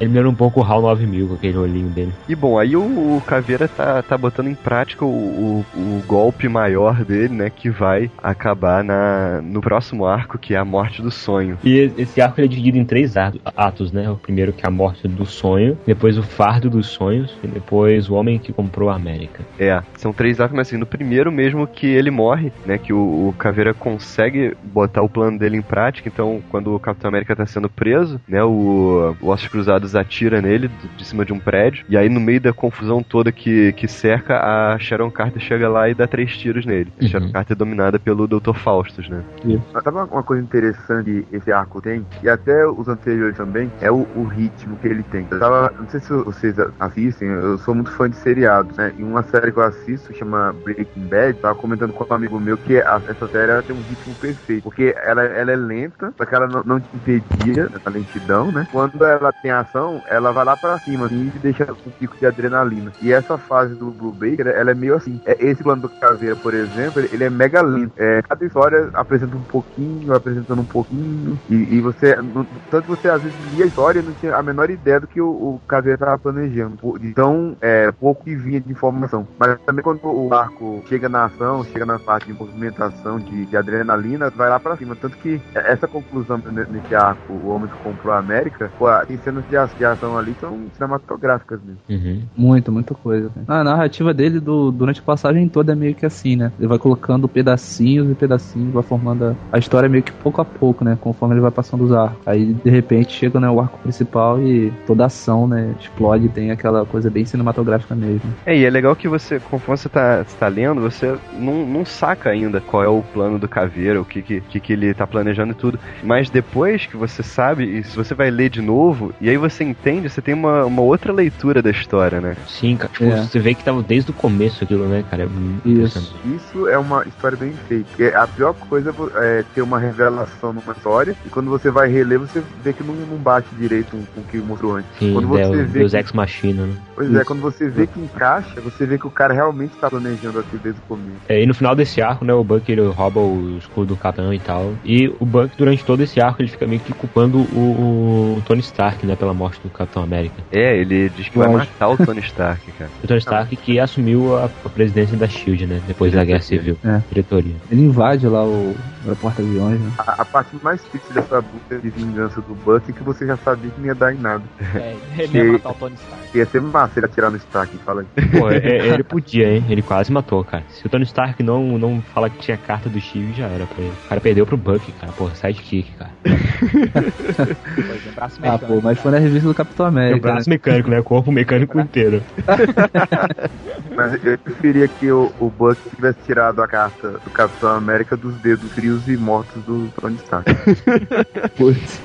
C: Ele me lembra um pouco o HAL 9000 com aquele olhinho dele.
D: E bom, aí o, o Caveira tá, tá botando em prática o, o, o golpe maior dele, né? Que vai acabar na, no próximo arco, que é a morte do sonho.
C: E esse arco ele é dividido em três ato- atos, né? O primeiro que é a morte do sonho, depois o fardo dos sonhos e depois o homem que comprou a América.
D: É, são três arcos, mas assim, no primeiro mesmo que ele morre, né, que o, o Caveira consegue botar o plano dele em prática, então quando o Capitão América tá sendo preso, né, o, o Ossos Cruzados atira nele de, cima de um prédio, e aí no meio da confusão toda que, que cerca, a Sharon Carter chega lá e dá três tiros nele. A
C: Uhum.
D: Sharon Carter é dominada pelo Dr. Faustus, né.
F: Mas Sabe uma- uma coisa interessante que esse arco tem, e até os anteriores também, é o, o ritmo que ele tem. Eu tava, não sei se vocês assistem, eu sou muito fã de seriados, né? E uma série que eu assisto chama Breaking Bad, tava comentando com um amigo meu que a- essa série ela tem um ritmo perfeito, porque ela, ela é lenta, só que ela não, não te impedia essa lentidão, né? Quando ela tem ação, ela vai lá pra cima, assim, e deixa um pico de adrenalina. E essa fase do Blue Baker, ela é meio assim. É, esse plano do Caveira, por exemplo, ele, é mega lento. É, cada história apresenta um pouquinho, apresentando um pouquinho, e, e você, no- tanto você às vezes lia a história e não tinha a menor ideia do que o, o Caveira estava planejando. Então, é, pouco que vinha de informação. Mas também quando o arco chega na ação, chega na parte de movimentação, de, de adrenalina, vai lá pra cima. Tanto que essa conclusão ne- nesse arco, o homem que comprou a América, pô, tem cenas de, ação ali que são cinematográficas mesmo.
C: Uhum.
E: Muito, muita coisa. cara. A narrativa dele do, durante a passagem toda é meio que assim, né? Ele vai colocando pedacinhos e pedacinhos, vai formando a, a história meio que pouco a pouco, né? Conforme ele vai passando os arcos. Aí, de repente, chega né, o arco principal e toda a ação, né? Explode, tem aquela coisa bem cinematográfica mesmo.
D: É, e é legal que você, conforme você tá, você tá lendo, você não, não saca ainda qual é o plano do Caveira, o que que, que que ele tá planejando e tudo. Mas depois que você sabe, e se você vai ler de novo, e aí você entende, você tem uma, uma outra leitura da história, né?
C: Sim, cara. Tipo,
E: É.
C: você vê que tava desde o começo aquilo, né, cara? É.
E: Isso.
F: Isso é uma história bem feita. Porque a pior coisa é é ter uma revelação numa história e quando você vai reler, você vê que não, não bate direito com com o que mostrou antes.
C: Sim,
F: quando
C: é,
F: você
C: o
F: vê
C: Deus
F: que,
C: Ex Machina, né?
F: Pois é, quando você vê que encaixa, você vê que o cara realmente está planejando aquilo desde o começo.
C: É, e no final desse arco, né, o Buck ele rouba o escudo do capitão e tal. E o Buck, durante todo esse arco, ele fica meio que culpando o, o Tony Stark, né, pela morte do Capitão América.
D: É, ele diz que vai matar o Tony Stark, cara.
C: O Tony Stark que assumiu a, a presidência da SHIELD, né, depois da Guerra Civil.
E: É.
C: Diretoria.
E: Ele invade lá o, o porta-aviões, né?
F: A, a parte mais triste dessa busca de vingança do Buck é que você já sabia que não ia dar em nada.
G: É, ele ia matar o Tony Stark.
F: Ia ser massa ele atirar no Stark, fala aí.
C: Pô, é- é- ele podia, hein? Ele quase matou, cara. Se o Tony Stark não, não fala que tinha carta do Steve, já era pra ele. O cara perdeu pro Buck, cara. Pô, sidekick, cara.
G: Pois é, braço
E: Ah,
G: mecânico.
E: pô, mas foi na revista do Capitão
C: É o
E: América.
C: braço mecânico, né? Corpo mecânico inteiro.
F: Mas eu preferia que o, o Buck tivesse tirado a carta do Capitão América dos dedos frios e mortos do Tony Stark.
E: né? Putz.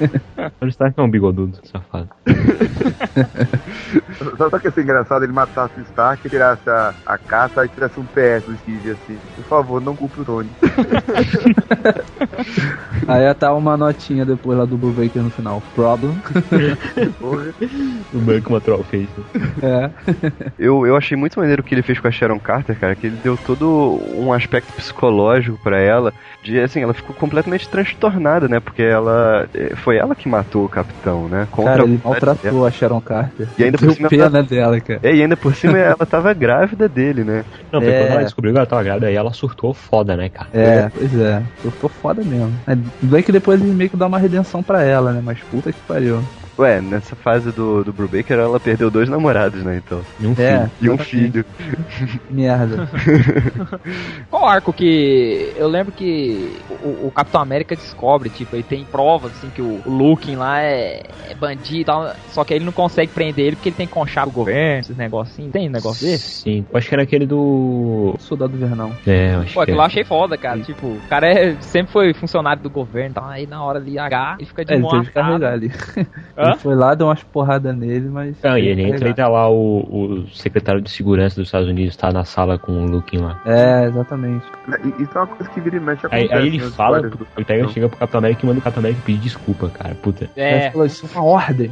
C: Tony Stark é um bigodudo, safado.
F: Só, só que ia ser engraçado ele matasse o Stark, tirasse a, a carta e tirasse um PS do Steve assim. Por favor, não culpe o Tony.
E: Aí ia tá uma notinha depois lá do Blue Baker no final. Problem.
F: Porra.
C: O Buck matou o Face.
E: É.
D: Eu, eu achei muito maneiro o que ele fez com a Sharon Carter, cara, que ele deu todo um aspecto psicológico pra ela, de assim, ela ficou completamente transtornada, né? Porque ela eh, foi ela que matou o capitão, né? Contra
E: Cara,
D: a
E: ele maltratou a Sharon Carter.
D: E ainda por cima
E: pena dela, cara.
D: É, e ainda por cima ela tava grávida dele, né?
C: Não, porque
E: É.
C: quando ela descobriu que ela tava grávida, aí ela surtou foda, né, cara?
E: É, pois é. Tô foda mesmo. É, bem que depois ele meio que dá uma redenção pra ela, né? Mas puta que pariu.
D: Ué, nessa fase do, do Brubaker ela perdeu dois namorados, né? Então.
C: E um
E: É.
C: filho.
D: E um filho.
E: Merda.
G: Qual arco que. Eu lembro que o, o Capitão América descobre, tipo, ele tem provas, assim, que o, Luken lá é, é bandido e tal. Só que ele não consegue prender ele porque ele tem que conchar o governo, esses negocinhos. Tem um negócio desse?
C: Sim. Eu acho que era aquele do.
E: Soldado Vernal.
C: É, eu acho
G: Pô,
C: que
G: aquilo lá eu
C: é.
G: achei foda, cara. Tipo, o cara é, sempre foi funcionário do governo, então aí na hora ali H, ele fica de
E: É, ele
G: mão
E: carregar ali. Ele foi lá, deu umas porradas nele, mas.
C: Não, e ele entra e tá lá o, o secretário de segurança dos Estados Unidos, tá na sala com o Luke lá.
E: É, exatamente.
F: E- Isso é uma coisa que vira e mexe
C: Aí,
F: acontece
C: aí ele
F: nas
C: fala,
F: do
C: ele pega, chega pro Capitão América e manda o Capitão América pedir desculpa, cara. Puta.
E: É.
G: É.
E: falou, isso é uma ordem.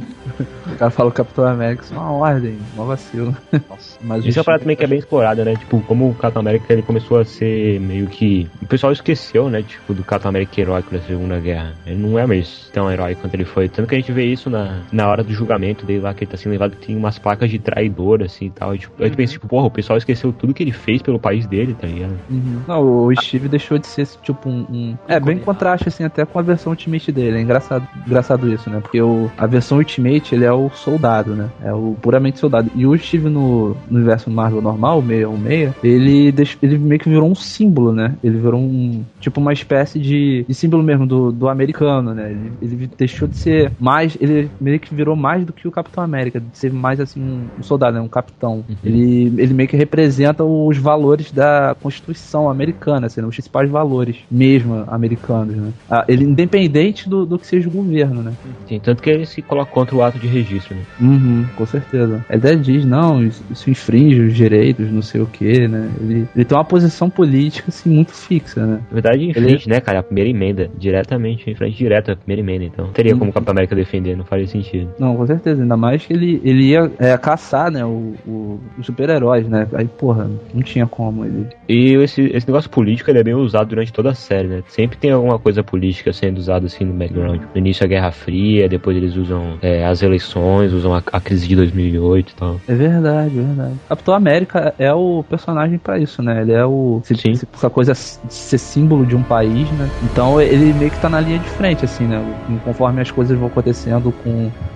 E: o cara fala o Capitão América, isso é uma ordem, uma vacilo. Mas
C: Isso é uma parada também que é bem explorada, né? Tipo, como o Capitão América ele começou a ser meio que. O pessoal esqueceu, né? Tipo, do Capitão América heróico da Segunda Guerra. Ele não é mais tão herói quanto ele foi. Tanto que a gente vê isso na, na hora do julgamento dele lá, que ele tá sendo levado, que tem umas placas de traidor, assim e tal. E, tipo, gente pensa, tipo, porra, o pessoal esqueceu tudo que ele fez pelo país dele, tá ligado?
E: Uhum. Não, o Steve deixou de ser tipo um. um- É bem contraste assim até com a versão Ultimate dele. É engraçado, engraçado isso, né? Porque o, a versão Ultimate ele é o soldado, né? É o puramente soldado. E o Steve no, no universo Marvel normal, o 616, ele, deix- ele meio que virou um símbolo, né? Ele virou um. Tipo uma espécie de, de símbolo mesmo do, do americano, né? Ele, ele deixou de ser mais. Ele meio que virou mais do que o Capitão América, de ser mais assim um, soldado, né? Um capitão. Ele, ele meio que representa os valores da Constituição americana, assim, né? os principais valores mesmo americanos, né? Ah, ele independente do, do que seja o governo, né?
C: Sim, tanto que ele se coloca contra o ato de registro, né?
E: Uhum, com certeza. Ele até diz, não, isso, isso infringe os direitos, não sei o que, né? Ele, ele tem uma posição política, assim, muito fixa, né?
C: Na verdade, em
E: Ele-
C: né, cara? A primeira emenda. Diretamente, em frente direta à primeira emenda. Então, teria como o Capitão América defender, não faria sentido.
E: Não, com certeza. Ainda mais que ele, ele ia é, caçar, né, o, o, os super-heróis, né? Aí, porra, não tinha como ele...
C: E esse, esse negócio político ele é bem usado durante toda a série, né? Sempre tem alguma coisa política sendo usada assim no background. No início a Guerra Fria, depois eles usam é, as eleições, usam a, a crise de 2008 e tal.
E: É verdade, é verdade. Capitão América é o personagem pra isso, né? Ele é o. se-
C: Sim.
E: se- Essa coisa de ser símbolo de um país, né? Então ele meio que tá na linha de frente, assim, né? Conforme as coisas vão acontecendo com,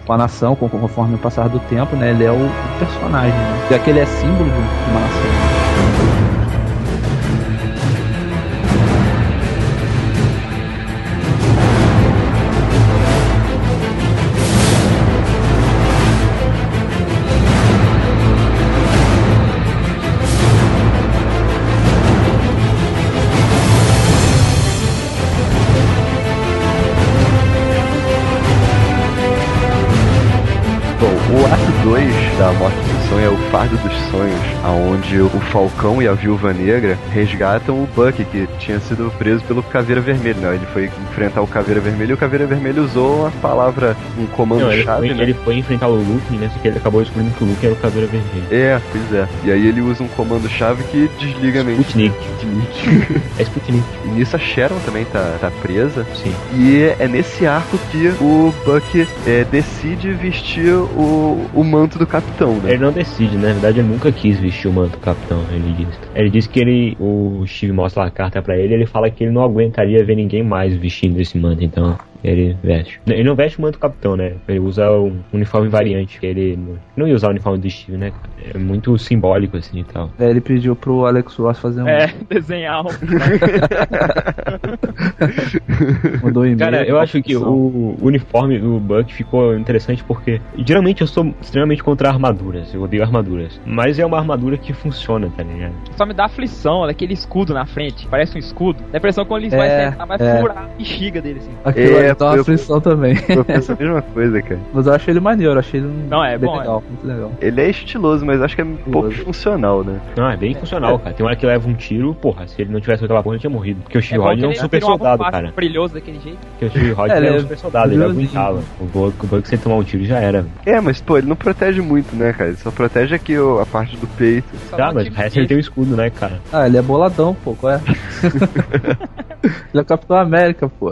E: com a nação, com- conforme o passar do tempo, né? Ele é o, o personagem, né? Já que ele é símbolo de uma nação.
D: Fardo dos Sonhos, aonde o Falcão e a Viúva Negra resgatam o Buck, que tinha sido preso pelo Caveira Vermelho, né? Ele foi enfrentar o Caveira Vermelho e o Caveira Vermelho usou a palavra, um comando-chave,
C: ele, foi,
D: né?
C: ele foi enfrentar o Luke, né? Só que ele acabou descobrindo que o Luke era o Caveira Vermelho.
D: É, pois é. E aí ele usa um comando-chave que desliga a mente.
C: Sputnik.
D: Sputnik.
C: É Sputnik,
D: E nisso a Sharon também tá, tá presa.
C: sim.
D: E é nesse arco que o Buck é, decide vestir o, o manto do capitão, né?
C: Ele não decide, né? Na verdade ele nunca quis vestir o manto do capitão, ele diz. Ele diz que ele, o Steve mostra a carta pra ele, ele fala que ele não aguentaria ver ninguém mais vestindo esse manto, então ele veste. Ele não veste o manto do capitão, né? Ele usa um uniforme variante, que ele não ia usar o uniforme do Steve, né? É muito simbólico assim e tal.
E: Aí ele pediu pro Alex Ross fazer um.
G: É, desenhar um.
E: Mandou um e-mail.
C: Cara, eu acho que o uniforme do Buck ficou interessante porque geralmente eu sou extremamente contra armaduras, eu odeio armaduras, mas é uma armadura que funciona, tá ligado?
G: Só me dá aflição, olha aquele escudo na frente. Parece um escudo. Dá a impressão que quando ele vai
E: É,
G: sentar, vai
E: é.
G: furar a bexiga dele, assim.
E: Aquilo
D: É,
E: dá uma
D: eu-
E: aflição também.
D: Eu penso a mesma coisa, cara.
E: Mas eu achei ele maneiro, achei ele
G: Não, é
E: bem
G: bom,
E: legal, muito legal.
D: Ele é estiloso, mas acho que é um pouco funcional, né?
C: Não, é bem funcional, cara. Tem hora que leva um tiro, porra, se ele não tivesse aquela porra, ele tinha morrido. Porque o Rogers
G: que
C: é um
G: ele
C: super soldado, cara.
G: brilhoso daquele jeito.
C: Porque o Rogers
E: É,
C: é,
E: ele
C: um
E: é
C: super soldado, ele aguentava. O Buck, o Buck, se ele tomar um tiro, já era.
D: É, mas pô, ele não protege muito, né, cara? Ele só protege aqui a parte do peito.
C: Tá, mas o resto ele tem o escudo, né, cara?
E: Ah, ele é boladão, pô, qual é? ele é o Capitão América, pô.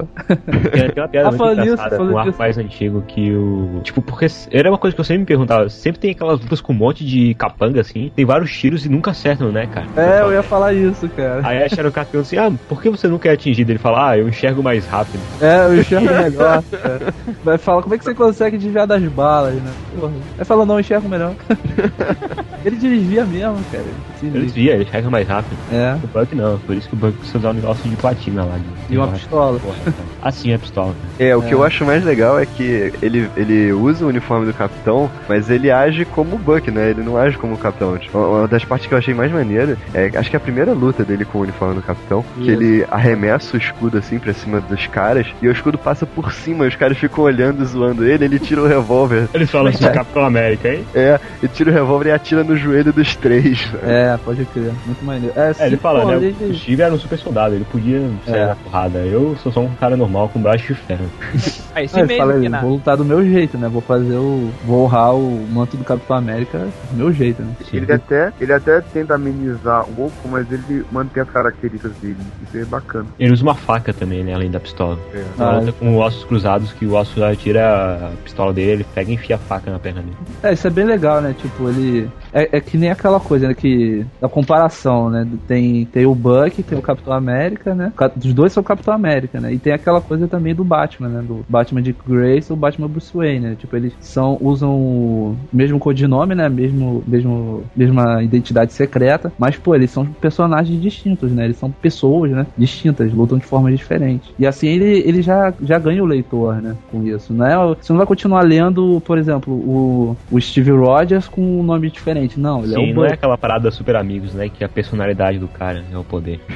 C: Tem, tem uma piada
E: Ah,
C: muito engraçada com um
E: disso.
C: mais antigo que o... Tipo, porque era uma coisa que eu sempre me perguntava. Sempre tem aquelas lutas com um monte de capanga, assim. Tem vários tiros e nunca acertam, né, cara?
E: É, eu ia falar isso, cara.
C: Aí acharam o cara perguntou assim, ah, por que você nunca é atingido? Ele fala, ah, eu enxergo mais rápido.
E: É, eu enxergo melhor. cara. Vai falar, como é que você consegue desviar das balas, né? Porra. Aí fala, não, eu enxergo melhor. Ele desvia mesmo, cara. Ele
C: Ele desvia, ele chega mais rápido.
E: É.
C: O Buck não, por isso que o Buck precisa usar um negócio de platina lá. De,
E: E uma pistola.
C: Porra, cara. Assim é a pistola.
D: É, o que
E: É.
D: eu acho mais legal é que ele, ele usa o uniforme do capitão, mas ele age como o Buck, né? Ele não age como o capitão. Tipo, uma das partes que eu achei mais maneira é, acho que é a primeira luta dele com o uniforme do capitão, que
E: Isso.
D: ele arremessa o escudo assim pra cima dos caras, e o escudo passa por cima, e os caras ficam olhando e zoando ele, ele tira o revólver.
C: Eles falam assim, Capitão América, hein?
D: É, e tira o revólver e atira no joelho dos três.
E: É, pode crer. Muito maneiro. É,
C: É, ele fala, né?
E: ele-
C: O Steve era um super soldado, ele podia sair
E: É.
C: na porrada. Eu sou só um cara normal com braço de ferro.
G: É esse
E: Ah, ele
G: mesmo
E: fala,
G: que
E: vou lutar do meu jeito, né? Vou fazer o. Vou honrar o manto do Capitão América do meu jeito, né?
F: Ele até, ele até tenta amenizar um pouco, mas ele mantém as características dele. Isso é bacana.
C: Ele usa uma faca também, né? Além da pistola.
F: É.
C: Ela
E: Ah,
C: luta com ossos cruzados, que o osso atira a pistola dele, ele pega e enfia a faca na perna dele.
E: É, isso é bem legal, né? Tipo, ele. É, é que nem aquela coisa, né? Que. Da comparação, né? Tem, tem o Buck, tem o Capitão América, né? Os dois são Capitão América, né? E tem aquela coisa também do Batman, né? Do Batman de Grace ou Batman Bruce Wayne, né? Tipo, eles são, usam o mesmo codinome, né? Mesmo, mesmo, mesma identidade secreta. Mas, pô, eles são personagens distintos, né? Eles são pessoas, né? Distintas, lutam de formas diferentes. E assim ele, ele já, já ganha o leitor, né? Com isso. Não é, você não vai continuar lendo, por exemplo, o, o Steve Rogers com um nome diferente. Não, ele é
C: Sim,
E: o
C: não é aquela parada super amigos, né? Que a personalidade do cara é o poder.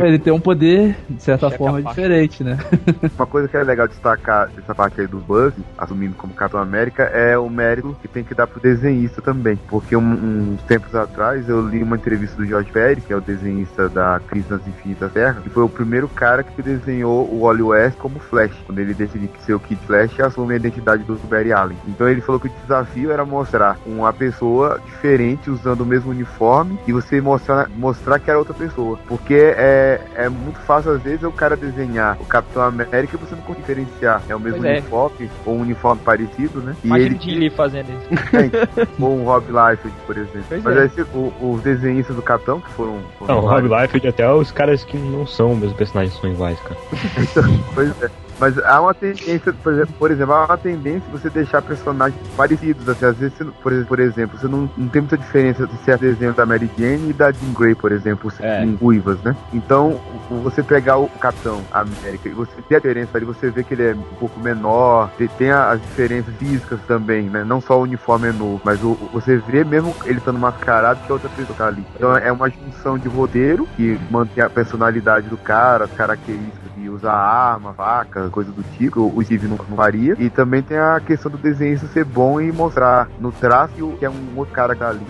E: Ele tem um poder, de certa
G: Chefe
E: forma, diferente, né?
F: Uma coisa que é legal destacar dessa parte aí do Buzz, assumindo como Capitão América, é o mérito que tem que dar pro desenhista também. Porque um- uns tempos atrás eu li uma entrevista do George Perry, que é o desenhista da Crise nas Infinitas Terras, que foi o primeiro cara que desenhou o Wally West como Flash, quando ele decidiu que ser o Kid Flash assume a identidade do Barry Allen. Então ele falou que o desafio era mostrar uma pessoa diferente usando o mesmo uniforme e você mostrar, mostrar que era outra pessoa. Porque é, é muito fácil, às vezes, o cara desenhar o Capitão América e você não consegue diferenciar. É o mesmo
G: Pois é.
F: uniforme, ou um uniforme parecido, né? E
G: Imagina
F: ele
G: o Jim Lee fazendo isso.
F: ou um Rob Liefeld, por exemplo.
G: Pois
F: Mas
G: é.
F: o- os desenhistas do Capitão, que foram. foram
C: Não, o Rob Liefeld até os caras que não são, meus personagens são iguais, cara.
F: Pois é. Mas há uma tendência, por exemplo, por exemplo, há uma tendência você deixar personagens parecidos. Assim, às vezes, você por, exemplo- por exemplo, você não, não tem muita diferença de certo desenho da Mary Jane e da Jean Grey, por exemplo,
C: É.
F: em ruivas, né? Então, você pegar o Capitão América e você ter a diferença ali, você vê que ele é um pouco menor, te- tem as diferenças físicas também, né? Não só o uniforme é novo, mas o- você vê mesmo ele estando mascarado que a outra pessoa tá ali. Então, é uma junção de roteiro que mantém a personalidade do cara, as características de usar arma, faca, coisa do tipo, o Steve não, não faria. E também tem a questão do desenhista ser bom e mostrar no traço que é um outro cara
C: faria,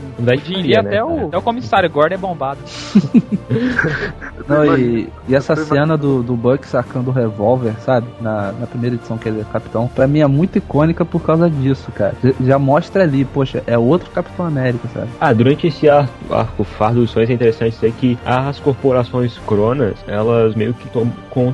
G: Lee
C: né,
G: até,
C: cara?
G: o, até o comissário Gordon é bombado.
E: Não, e, e essa cena do, do Buck sacando o revólver, sabe? Na, na primeira edição que ele é capitão, pra mim é muito icônica por causa disso, cara. Já, mostra ali, poxa, é outro Capitão América, sabe?
C: Ah, durante esse ar- arco fardo dos sonhos é interessante dizer que as corporações cronas, elas meio que to-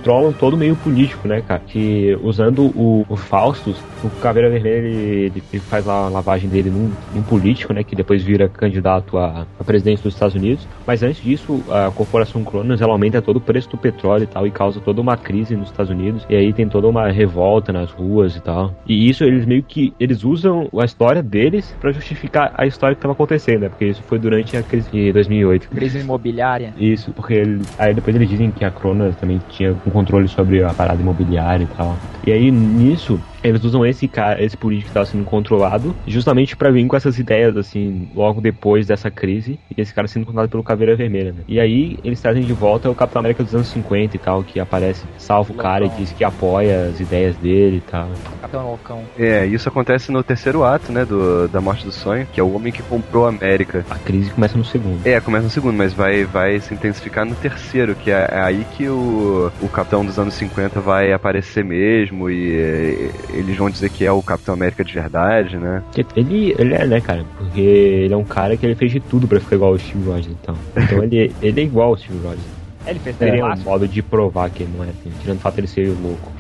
C: controlam todo o meio político, né, cara? Que usando o, o Faustus, o Caveira Vermelha, ele, ele faz lá a lavagem dele num, num político, né, que depois vira candidato a, a presidente dos Estados Unidos. Mas antes disso, a corporação Cronos, ela aumenta todo o preço do petróleo e tal, e causa toda uma crise nos Estados Unidos. E aí tem toda uma revolta nas ruas e tal. E isso, eles meio que, eles usam a história deles pra justificar a história que tava acontecendo, né? Porque isso foi durante a crise de 2008.
G: Crise imobiliária.
C: Isso, porque ele- aí depois eles dizem que a Cronos também tinha um controle sobre a parada imobiliária e tal. E aí nisso eles usam esse cara, esse político que estava sendo controlado, justamente pra vir com essas ideias assim, logo depois dessa crise, e esse cara sendo controlado pelo Caveira Vermelha, né? E aí eles trazem de volta o Capitão América dos anos 50 e tal, que aparece, salva o cara e diz que apoia as ideias dele e tal.
G: Capitão Loucão.
D: É, isso acontece no terceiro ato, né, do, da Morte do Sonho, que é o homem que comprou a América.
C: A crise começa no segundo.
D: É, começa no segundo, mas vai, vai se intensificar no terceiro, que é, é aí que o, o Capitão dos anos 50 vai aparecer mesmo e é, eles vão dizer que é o Capitão América de verdade, né?
C: Ele, ele é, né, cara? Porque ele é um cara que ele fez de tudo pra ficar igual ao Steve Rogers, então. Então ele, ele é igual ao Steve Rogers.
G: É, Ele fez
C: Teria um modo de provar que ele não é assim, tirando o fato de ele ser louco.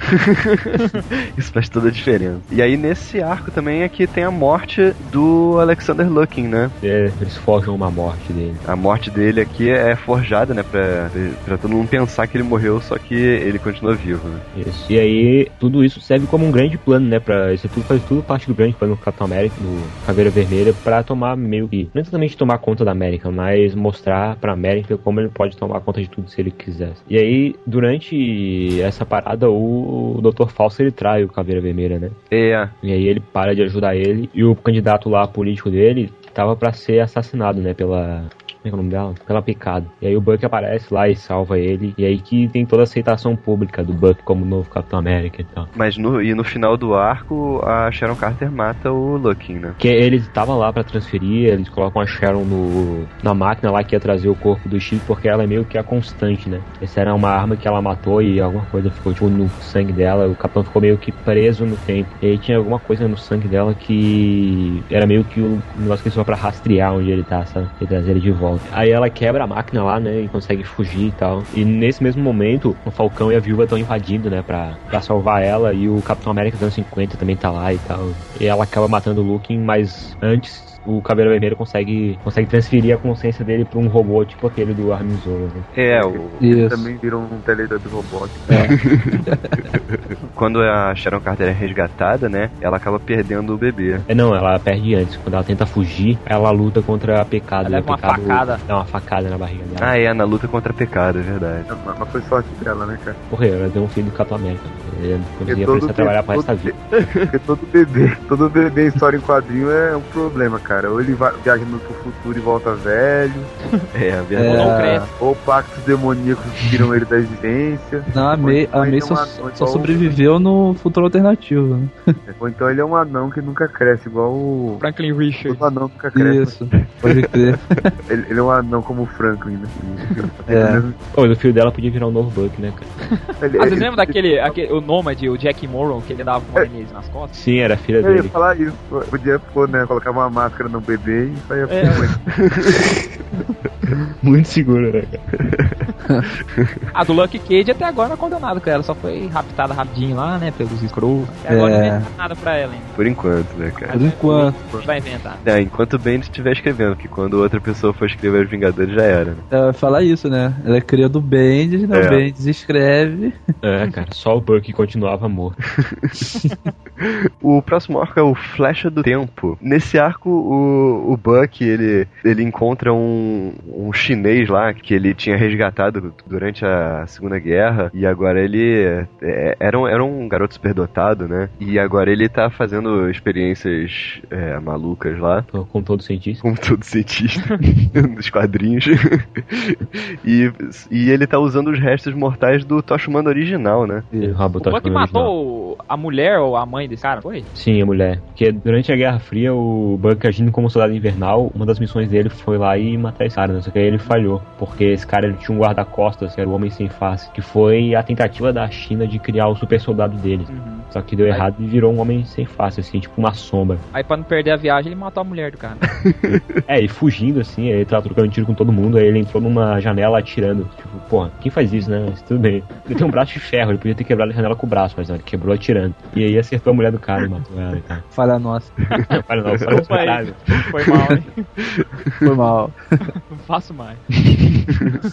D: Isso faz toda a diferença. E aí nesse arco também é que tem a morte do Alexander Lukin, né?
C: É, eles forjam uma morte dele.
D: A morte dele aqui é forjada, né? Pra, pra todo mundo pensar que ele morreu, só que ele continua vivo, né?
C: Isso. E aí, tudo isso serve como um grande plano, né? Pra, isso tudo faz tudo parte do grande plano do Capitão América, do Caveira Vermelha, pra tomar meio que. Não exatamente tomar conta da América, mas mostrar pra América como ele pode tomar conta de tudo se ele quisesse. E aí, durante essa parada, o Dr. Falso ele trai o Caveira Vermelha, né?
D: É,
C: E aí ele para de ajudar ele e o candidato lá político dele tava pra ser assassinado, né, pela como é é o nome dela? Pela picada. E aí o Buck aparece lá e salva ele. E aí que tem toda a aceitação pública do Buck como novo Capitão América e tal.
D: mas no, e no final do arco, a Sharon Carter mata o Lukin, né?
C: Que ele tava lá pra transferir, eles colocam a Sharon no, na máquina lá que ia trazer o corpo do Steve, porque ela é meio que a constante, né? Essa era uma arma que ela matou e alguma coisa ficou tipo, no sangue dela, o capitão ficou meio que preso no tempo. E aí tinha alguma coisa no sangue dela que era meio que o negócio que eles pra rastrear onde ele tá, sabe? E trazer ele de volta. Aí ela quebra a máquina lá, né? E consegue fugir e tal. E nesse mesmo momento, o Falcão e a Viúva estão invadindo, né? Pra, pra salvar ela. E o Capitão América dos anos 50 também tá lá e tal. E ela acaba matando o Luke, mas antes o Caveira Vermelho consegue, consegue transferir a consciência dele pra um robô tipo aquele do Armin Zola, né?
D: É, o,
F: Ele também virou um Teletubby robótico.
D: quando a Sharon Carter é resgatada, né? Ela acaba perdendo o bebê.
C: É, não, ela perde antes. Quando ela tenta fugir, ela luta contra a pecado.
G: Ela
C: a
G: leva uma
C: pecado
G: facada.
C: Dá uma facada na barriga dela.
D: Ah, é, na luta contra pecado, é verdade.
F: Mas mas foi sorte dela, né, cara?
C: Morreu, ela deu um filho do Capitão América. Ele conseguia
F: todo
C: começar a trabalhar pro da
F: todo
C: vida.
F: Porque todo bebê, todo bebê em história em quadrinho é um problema, cara. Ou ele vai, viaja no futuro e volta velho,
D: É, a verdade.
G: não
E: É.
G: cresce.
F: ou pactos demoníacos tiram ele da existência.
E: Não, a May, a
F: Ou
E: May
F: então
E: só,
F: uma-
E: só
F: então-
E: sobreviveu no futuro alternativo. Né?
F: Ou então ele é um anão que nunca cresce, igual o.
G: Franklin Richard.
F: Todo anão nunca cresce.
E: Isso, pode crer.
F: Ele, ele é um anão como o Franklin, né?
E: É.
C: Pô, o filho dela podia virar um novo Buck, né, cara?
F: Ele,
G: Ah, vocês lembram daquele, aquele, o Nômade, o Jack Morrow, que ele dava com uma Inês nas costas?
C: Sim, era a filha
F: Eu ia
C: dele.
F: falar isso. Podia pôr, né? Colocar uma máscara no bebê e saia
G: É.
C: Muito seguro, né, cara?
G: A do Lucky Cage até agora não é condenado com ela, só foi raptada rapidinho lá, né, pelos Screws. Até agora
E: É.
G: não inventaram nada pra ela ainda.
D: Por enquanto, né, cara?
E: Por enquanto.
G: A gente vai inventar.
D: É, enquanto o Bendis estiver escrevendo, que quando outra pessoa for escrever os Vingadores já era, né?
E: Ela vai falar isso, né? Ela é cria do Bendis, né?
D: É.
E: O Bendis escreve.
C: É, cara, só o Buck continuava morto.
D: O próximo arco é o Flecha do Tempo. Nesse arco, o, o Buck, ele, ele encontra um, um chinês lá que ele tinha resgatado durante a Segunda Guerra e agora ele é, era, um, era um garoto superdotado, né? E agora ele tá fazendo experiências é, malucas lá.
C: Com todo cientista.
D: como todo cientista dos quadrinhos. e, e ele tá usando os restos mortais do Tocha Humano original, né?
C: Ele rouba
G: O
C: Tocha Humana original.
G: matou a mulher ou a mãe desse cara, foi?
C: Sim, a mulher. Porque durante a Guerra Fria, o Buck agindo como soldado invernal, uma das missões dele foi lá e matar esse cara, né? Só que aí ele falhou. Porque esse cara ele tinha um guarda-costas, que era o Homem Sem Face, que foi a tentativa da China de criar o super soldado deles. Só que deu
G: Aí-
C: errado e virou um homem sem face, assim, tipo uma sombra.
G: Aí pra não perder a viagem, ele matou a mulher do cara.
C: É, e fugindo, assim, ele tava trocando tiro com todo mundo, aí ele entrou numa janela atirando. Tipo, porra, quem faz isso, né? Mas tudo bem. Ele tem um braço de ferro, ele podia ter quebrado a janela com o braço, mas não, ele quebrou atirando. E aí acertou a mulher do cara e matou ela e tal.
E: Falha nossa.
C: Não, foi
G: Desculpa aí. Foi mal, hein?
E: Foi mal.
G: Não faço mais.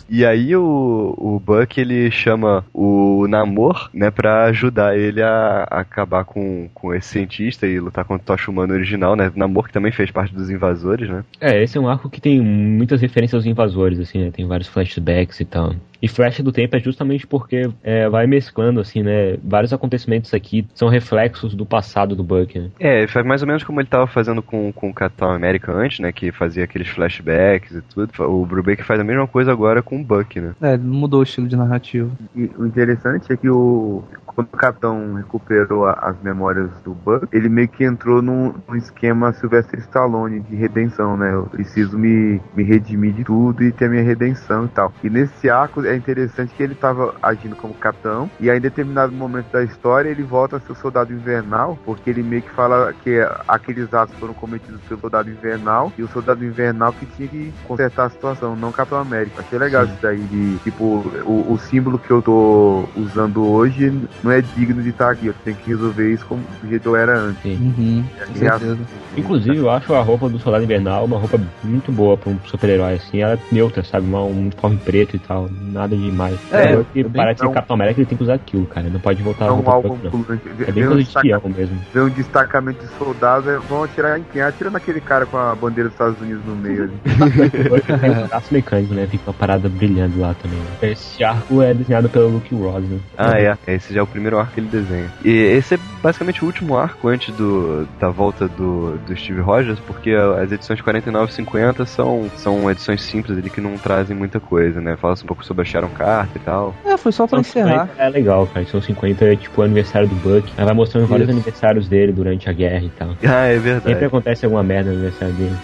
D: E aí o, o Buck ele chama o Namor, né, pra ajudar ele a acabar com, com esse cientista e lutar contra o Tocha Humano original, né? Namor que também fez parte dos invasores, né?
C: É, esse é um arco que tem muitas referências aos invasores, assim, né? Tem vários flashbacks e tal. E Flash do Tempo é justamente porque é, vai mesclando, assim, né? Vários acontecimentos aqui são reflexos do passado do Buck, né?
D: É, faz mais ou menos como ele tava fazendo com, com o Capitão América antes, né? Que fazia aqueles flashbacks e tudo. O Brubaker faz a mesma coisa agora com o Buck, né?
E: É, mudou o estilo de narrativa.
F: E o interessante é que o quando o capitão recuperou a- as memórias do Buck, ele meio que entrou num, num esquema Sylvester Stallone de redenção, né? Eu preciso me, me redimir de tudo e ter minha redenção e tal. E nesse arco é interessante que ele tava agindo como capitão, e aí em determinado momento da história ele volta a ser o soldado invernal, porque ele meio que fala que aqueles atos foram cometidos pelo soldado invernal, e o soldado invernal que tinha que consertar a situação, não o Capitão América. Achei legal
C: Sim.
F: isso daí de, tipo, o, o símbolo que eu tô usando hoje não é digno de estar aqui, eu tenho que resolver isso como do jeito que eu era antes.
E: Uhum, com certeza.
C: Inclusive, eu acho a roupa do Soldado Invernal uma roupa muito boa pra um super-herói, assim. Ela é neutra, sabe? Uma, um uniforme preto e tal. Nada demais.
E: É,
C: Agora que ser
F: não.
C: Capitão América, ele tem que usar aquilo, cara. Não pode voltar
F: É
C: a
F: um
C: roupa
F: pulante.
C: É bem coisa de espião mesmo.
F: vê um destacamento de soldados, é, vão atirar em quem? Atira naquele cara com a bandeira dos Estados Unidos no meio ali.
C: Tem um braço mecânico, né? Fica uma parada brilhando lá também. né? Esse arco é desenhado pelo Luke Ross, né?
D: Ah, é. Esse já é o primeiro arco que ele desenha. E esse é basicamente o último arco antes do, da volta do, do Steve Rogers, porque as edições 49 e 50 são, são edições simples ali que não trazem muita coisa, né? Fala um pouco sobre Sharon Carter e tal.
E: É, foi só pra
C: São
E: encerrar.
C: 50 é legal, cara. São 50 é tipo o aniversário do Buck. Aí vai mostrando vários
E: Isso.
C: aniversários dele durante a guerra e tal.
D: Ah, é
C: Sempre
D: verdade.
C: acontece alguma merda no aniversário dele.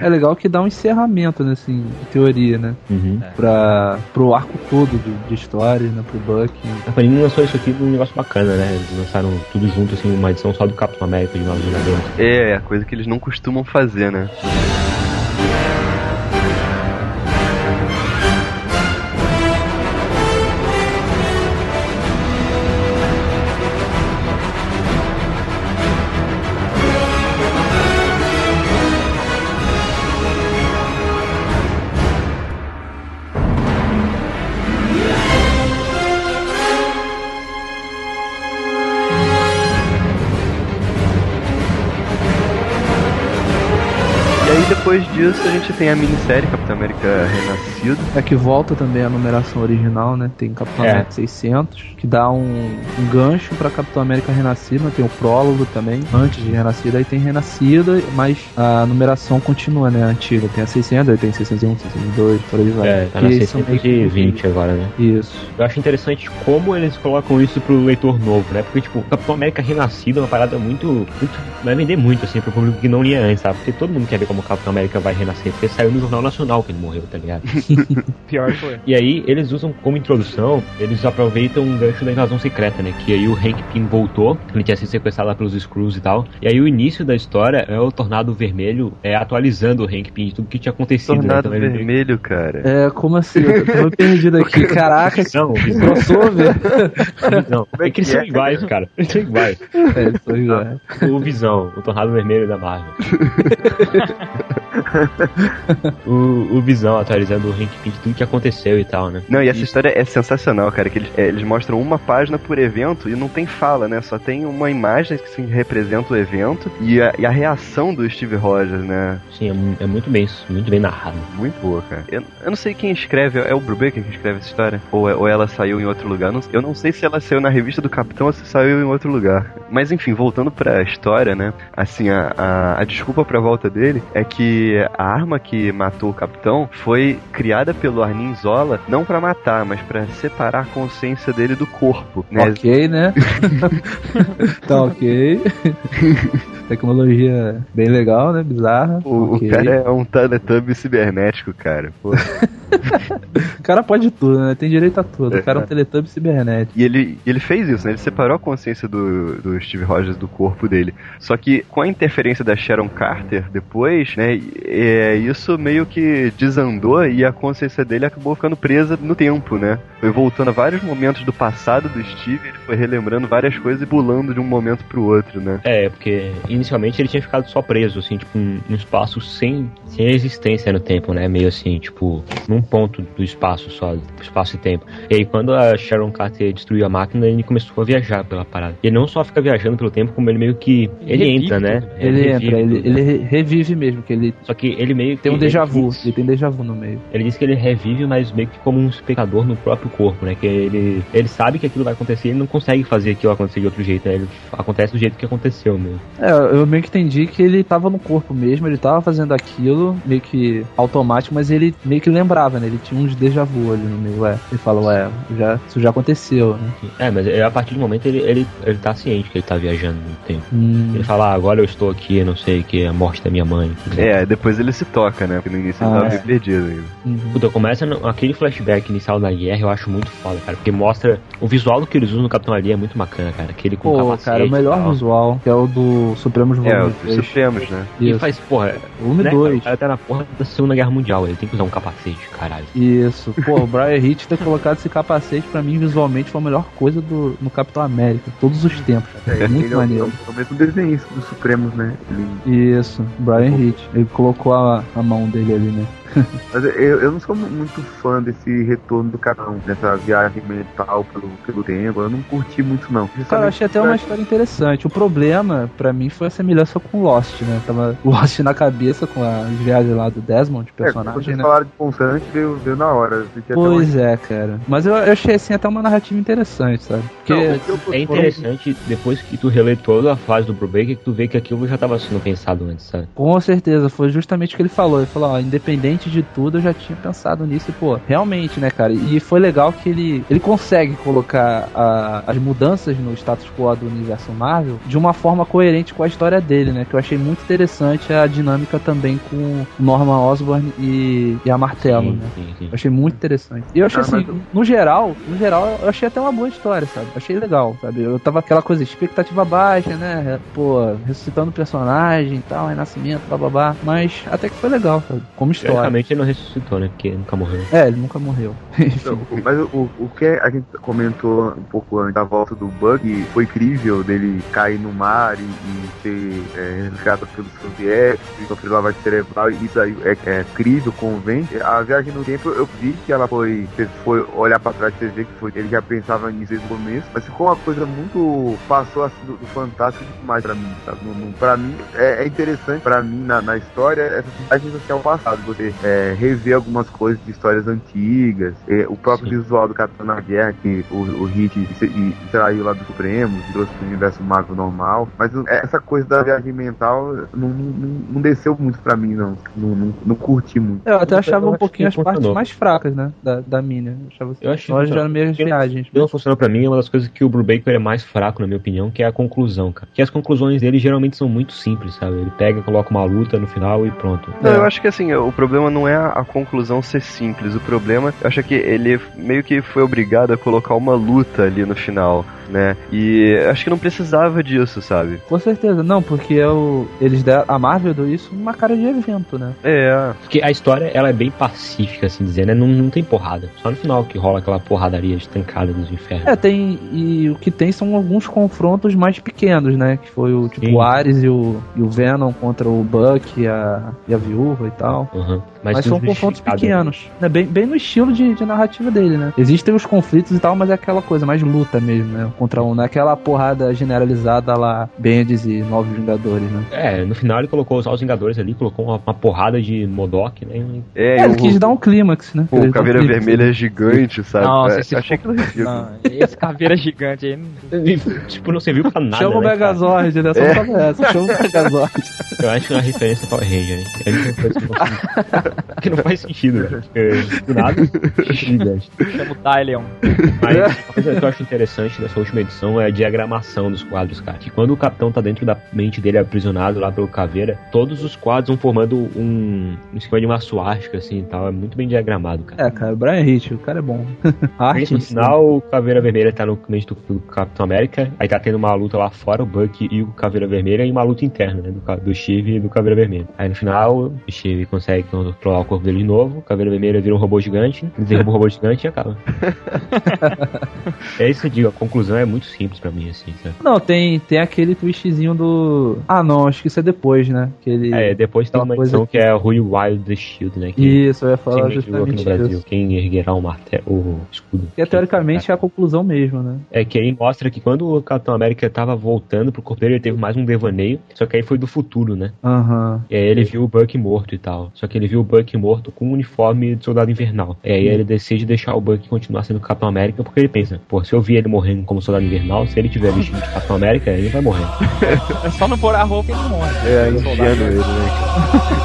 E: É legal que dá um encerramento, né, assim, em teoria, né?
C: Uhum.
E: Pra, pro arco todo de, de história, né, pro Buck.
C: A Panini lançou isso aqui num negócio bacana, né? Eles lançaram tudo junto, assim, uma edição só do Capitão América de Novos Vingadores.
D: É, é coisa que eles não costumam fazer, né? Disso a gente tem a minissérie Capitão América Renascido.
E: É que volta também a numeração original, né? Tem Capitão
C: É.
E: América 600, que dá um, um gancho pra Capitão América Renascida. Tem o prólogo também, antes de Renascida. Aí tem Renascida, mas a numeração continua, né? Antiga. Tem a 600, aí tem 601, 602, por aí vai.
C: É, tá na
E: Que são meio que-
C: 620 agora, né?
E: Isso.
C: Eu acho interessante como eles colocam isso pro leitor novo, né? Porque, tipo, Capitão América Renascido é uma parada muito, muito. Vai vender muito, assim, pro público que não lia antes, sabe? Porque todo mundo quer ver como o Capitão América vai renascer. Porque saiu no Jornal Nacional que ele morreu, tá ligado?
G: Pior que foi.
C: E aí, eles usam como introdução, eles aproveitam um gancho da invasão secreta, né? Que aí o Hank Pym voltou, ele tinha sido sequestrado lá pelos Screws e tal. E aí o início da história é o Tornado Vermelho é, atualizando o Hank Pym de tudo que tinha acontecido. né?
D: Tornado
C: Então ele-
D: Vermelho, cara.
E: É, como assim? Eu tô meio perdido aqui. Caraca, que
C: Não, visão,
E: crossover.
C: visão. É que eles são iguais, cara. Eles são iguais.
E: É, isso aí, é.
C: O Visão, o Tornado Vermelho da Marvel. o, o Visão atualizando o Hank Pym de tudo que aconteceu e tal, né?
D: Não, e essa história é sensacional, cara, que eles, é, eles mostram uma página por evento e não tem fala, né? Só tem uma imagem que se representa o evento e a, e a reação do Steve Rogers, né?
C: Sim, é, é muito bem, muito bem narrado.
D: Muito boa, cara. Eu, eu não sei quem escreve, é o Brubaker que escreve essa história? Ou, é- ou ela saiu em outro lugar? Não- eu não sei se ela saiu na revista do Capitão ou se saiu em outro lugar. Mas enfim, voltando pra história, né? Assim, a, a, a desculpa pra volta dele é que a arma que matou o Capitão foi criada pelo Arnim Zola não pra matar, mas pra separar a consciência dele do corpo, né?
E: Ok, né? tá ok. Tecnologia bem legal, né? Bizarra.
D: O,
E: Ok.
D: o cara é um Teletubby cibernético, cara. Pô.
E: O cara pode tudo, né? Tem direito a tudo. O cara é um
D: É.
E: teletubbie cibernético.
D: E ele, ele fez isso, né? Ele separou a consciência do, do Steve Rogers do corpo dele. Só que com a interferência da Sharon Carter depois, né? É, isso meio que desandou e a consciência dele acabou ficando presa no tempo, né? Foi voltando a vários momentos do passado do Steve, ele foi relembrando várias coisas e pulando de um momento pro outro, né?
C: É, porque inicialmente ele tinha ficado só preso, assim, tipo, num num espaço sem, sem existência no tempo, né? Meio assim, tipo, num ponto do espaço só, do espaço e tempo. E aí, quando a Sharon Carter destruiu a máquina, ele começou a viajar pela parada. E ele não só fica viajando pelo tempo, como ele meio que. Ele
G: Revive
C: entra, né?
E: Ele
C: revive
E: entra, ele, ele re- revive mesmo, que ele
C: Só que ele meio que.
E: tem um déjà
C: ele
E: vu. Ele tem déjà vu no meio.
C: Ele diz que ele revive, mas meio que como um espectador no próprio corpo, né? Que ele, ele sabe que aquilo vai acontecer e ele não consegue fazer aquilo acontecer de outro jeito, né? Ele acontece do jeito que aconteceu mesmo.
E: É, eu meio que entendi que ele tava no corpo mesmo, ele tava fazendo aquilo, meio que automático, mas ele meio que lembrava né? Ele tinha uns déjà vu ali no meio, ué. Ele fala, ué, já, isso já aconteceu, né?
C: É, mas é, a partir do momento ele, ele, ele tá ciente que ele tá viajando no tempo.
E: Hum,
C: Ele fala, ah, agora eu estou aqui, não sei o que, a morte da minha mãe.
D: É, depois ele se toca, né? Porque no início ele
E: Ah,
D: tava
E: é.
D: meio perdido ainda.
E: uhum.
C: Puta, começa no- aquele flashback inicial da guerra, eu acho muito foda, cara. Porque mostra o visual do que eles usam no Capitão Ali é muito bacana, cara. Aquele com
E: Pô,
C: capacete
E: cara, o melhor
C: tal.
E: visual, que é o do Supremos
D: É,
E: Volume
D: os
E: 3.
D: Supremos, né?
C: E
E: Isso.
C: faz, porra,
E: Volume
C: né,
E: 2.
C: O cara tá na porra da Segunda Guerra Mundial, ele tem que usar um capacete, caralho.
E: Isso. Pô, o Brian Hitch ter colocado esse capacete pra mim visualmente foi a melhor coisa do, no Capitão América, todos os tempos.
F: É,
E: muito
F: ele é o,
E: maneiro.
F: é o mesmo desenhista dos Supremos, né? Ele
E: Isso, Brian Hitch. Ele colocou a, a mão dele ali, né?
F: Mas eu, eu não sou mu- muito fã desse retorno do Capitão, dessa viagem mental pelo, pelo tempo. Eu não curti muito, não.
E: Cara, eu achei até uma história interessante. O problema, pra mim, foi a semelhança com Lost, né? Tava Lost na cabeça com a viagem lá do Desmond,
F: É, quando
E: personagem,
F: vocês
E: né?
F: falaram de Constante, veio, veio na hora.
E: Pois é, cara. Mas eu, eu achei assim até uma narrativa interessante, sabe? Porque
F: Não,
C: É interessante, depois que tu relê toda a fase do Brubaker, que tu vê que aquilo já tava sendo pensado antes, sabe?
E: Com certeza, foi justamente o que ele falou. Ele falou, ó, independente de tudo, eu já tinha pensado nisso e, pô, realmente, né, cara? E foi legal que ele, ele consegue colocar a- as mudanças no status quo do universo Marvel de uma forma coerente com a história dele, né? Que eu achei muito interessante a dinâmica também com o Norman Osborn e, e a Martelo,
C: Sim,
E: né?
C: sim, sim.
E: Eu achei muito interessante. E eu achei
F: Ah,
E: assim,
F: mas-
E: no geral, no geral, eu achei até uma boa história, sabe? Achei legal, sabe? Eu tava aquela coisa, expectativa baixa, né? Pô, ressuscitando o personagem e tal, renascimento, bababá. Mas até que foi legal, sabe? Como história.
C: Teoricamente ele não ressuscitou, né? Porque nunca morreu.
E: É, ele nunca morreu.
F: Então, mas o, o que a gente comentou um pouco antes da volta do Bug foi incrível dele cair no mar e, e ser é, resgatado pelos soviéticos e sofrer lavagem cerebral. Isso aí é, é incrível, convence. A viagem no tempo eu vi que ela foi. Você foi olhar pra trás e vê que foi, ele já pensava nisso desde o começo, mas ficou uma coisa muito. passou assim do, do fantástico demais pra mim, sabe? No, no, pra mim é, é interessante, pra mim na, na história, essa viagem assim, ao passado. Você é, rever algumas coisas de histórias antigas, é, o próprio
C: Sim.
F: visual do Capitão na Guerra, que o, o Hit traiu lá do Supremo, trouxe pro universo Marvel normal. Mas essa coisa da viagem mental não, não, não desceu muito pra mim, não. Não, não, não curti muito.
E: Eu até achava
C: Eu
E: um pouquinho as partes mais fracas, né? Da, da mina. Eu achava assim,
C: Eu achei
E: nós
C: que
E: já
C: porque
E: viagens.
C: Não funcionou pra mim é uma das coisas que o Brubaker é mais fraco, na minha opinião, que é a conclusão, cara. Que as conclusões dele geralmente são muito simples, sabe? Ele pega, coloca uma luta no final e pronto.
D: Não,
E: É.
D: eu acho que assim, o problema não é a conclusão ser simples. O problema, eu acho que ele meio que foi obrigado a colocar uma luta ali no final, né? E acho que não precisava disso, sabe?
E: Com certeza, não, porque é o, eles deram, a Marvel deu isso numa cara de evento, né?
D: É,
C: Porque a história, ela é bem pacífica, assim dizer, né? Não, não tem porrada. Só no final que rola aquela porradaria estancada dos infernos.
E: É, tem. E o que tem são alguns confrontos mais pequenos, né? Que foi o tipo
C: Sim.
E: o Ares e o, e o Venom contra o Buck e a, e a viúva e tal.
C: Uhum.
E: Mas,
C: Mas,
E: são confrontos
C: justificado.
E: pequenos. Né? Bem, bem no estilo de, de narrativa dele, né? Existem os conflitos e tal, mas é aquela coisa mais luta mesmo, né? Contra um, não é aquela porrada generalizada lá, Bendis e Novos Vingadores, né?
C: É, no final ele colocou só os Vingadores ali, colocou uma, uma porrada de Modok, né?
D: É,
E: É, ele
D: o,
E: quis dar um clímax, né?
D: o
E: dá um
D: Caveira
E: clímax,
D: Vermelha
E: né?
D: é gigante, sabe?
G: Nossa,
D: É,
G: esse
D: achei ridículo.
G: Não, esse caveira gigante aí. não-
C: tipo, não serviu pra nada.
E: Chama o
C: né, cara?
E: Megazord, né? Só
D: É.
E: fala essa, chama o Megazord.
C: Eu acho que é uma referência Power Ranger, né? É que não, faz sentido, né? Porque, do nada, gigante.
G: Chama o Dylion.
C: Mas uma coisa que eu acho interessante dessa última edição é a diagramação dos quadros, cara. Que quando o capitão tá dentro da mente dele aprisionado lá pelo caveira, todos os quadros vão formando um. um esquema de uma suástica, assim e tal. É muito bem diagramado, cara.
E: É, cara, o Brian Hitch, o cara é bom. Arte,
C: no final, o Caveira Vermelha tá no mente do, do Capitão América. Aí tá tendo uma luta lá fora, o Buck e o Caveira Vermelha, e uma luta interna, né? Do, do Steve e do Caveira Vermelha. Aí no final, o Steve consegue controlar o corpo dele de novo, o Caveira Vermelha vira um robô gigante, ele derruba o robô gigante e acaba. é isso que eu digo, a conclusão é muito simples pra mim, assim, sabe?
E: Não, tem, tem aquele twistzinho do. Ah, não, acho que isso é depois, né? Que ele...
C: É, depois tem uma edição
E: que-
C: que é Rui Wild the Shield, né? Que
E: Isso, eu ia falar
C: aqui no
E: justamente
C: Brasil.
E: isso.
C: Quem erguerá o martelo, o escudo.
E: Que é, teoricamente é a conclusão mesmo, né?
C: É que aí mostra que quando o Capitão América tava voltando pro corpo dele, ele teve mais um devaneio, só que aí foi do futuro, né?
E: Aham.
C: E aí ele viu o Buck morto e tal. Só que ele viu o Buck morto com um uniforme de soldado invernal. E aí ele decide deixar o Buck continuar sendo Capitão América, porque ele pensa, pô, se eu vi ele morrendo como soldado invernal, se ele tiver vestido de Capitão América, ele vai morrer.
G: É só não pôr a roupa e ele morre.
D: É, enfiando ele, né?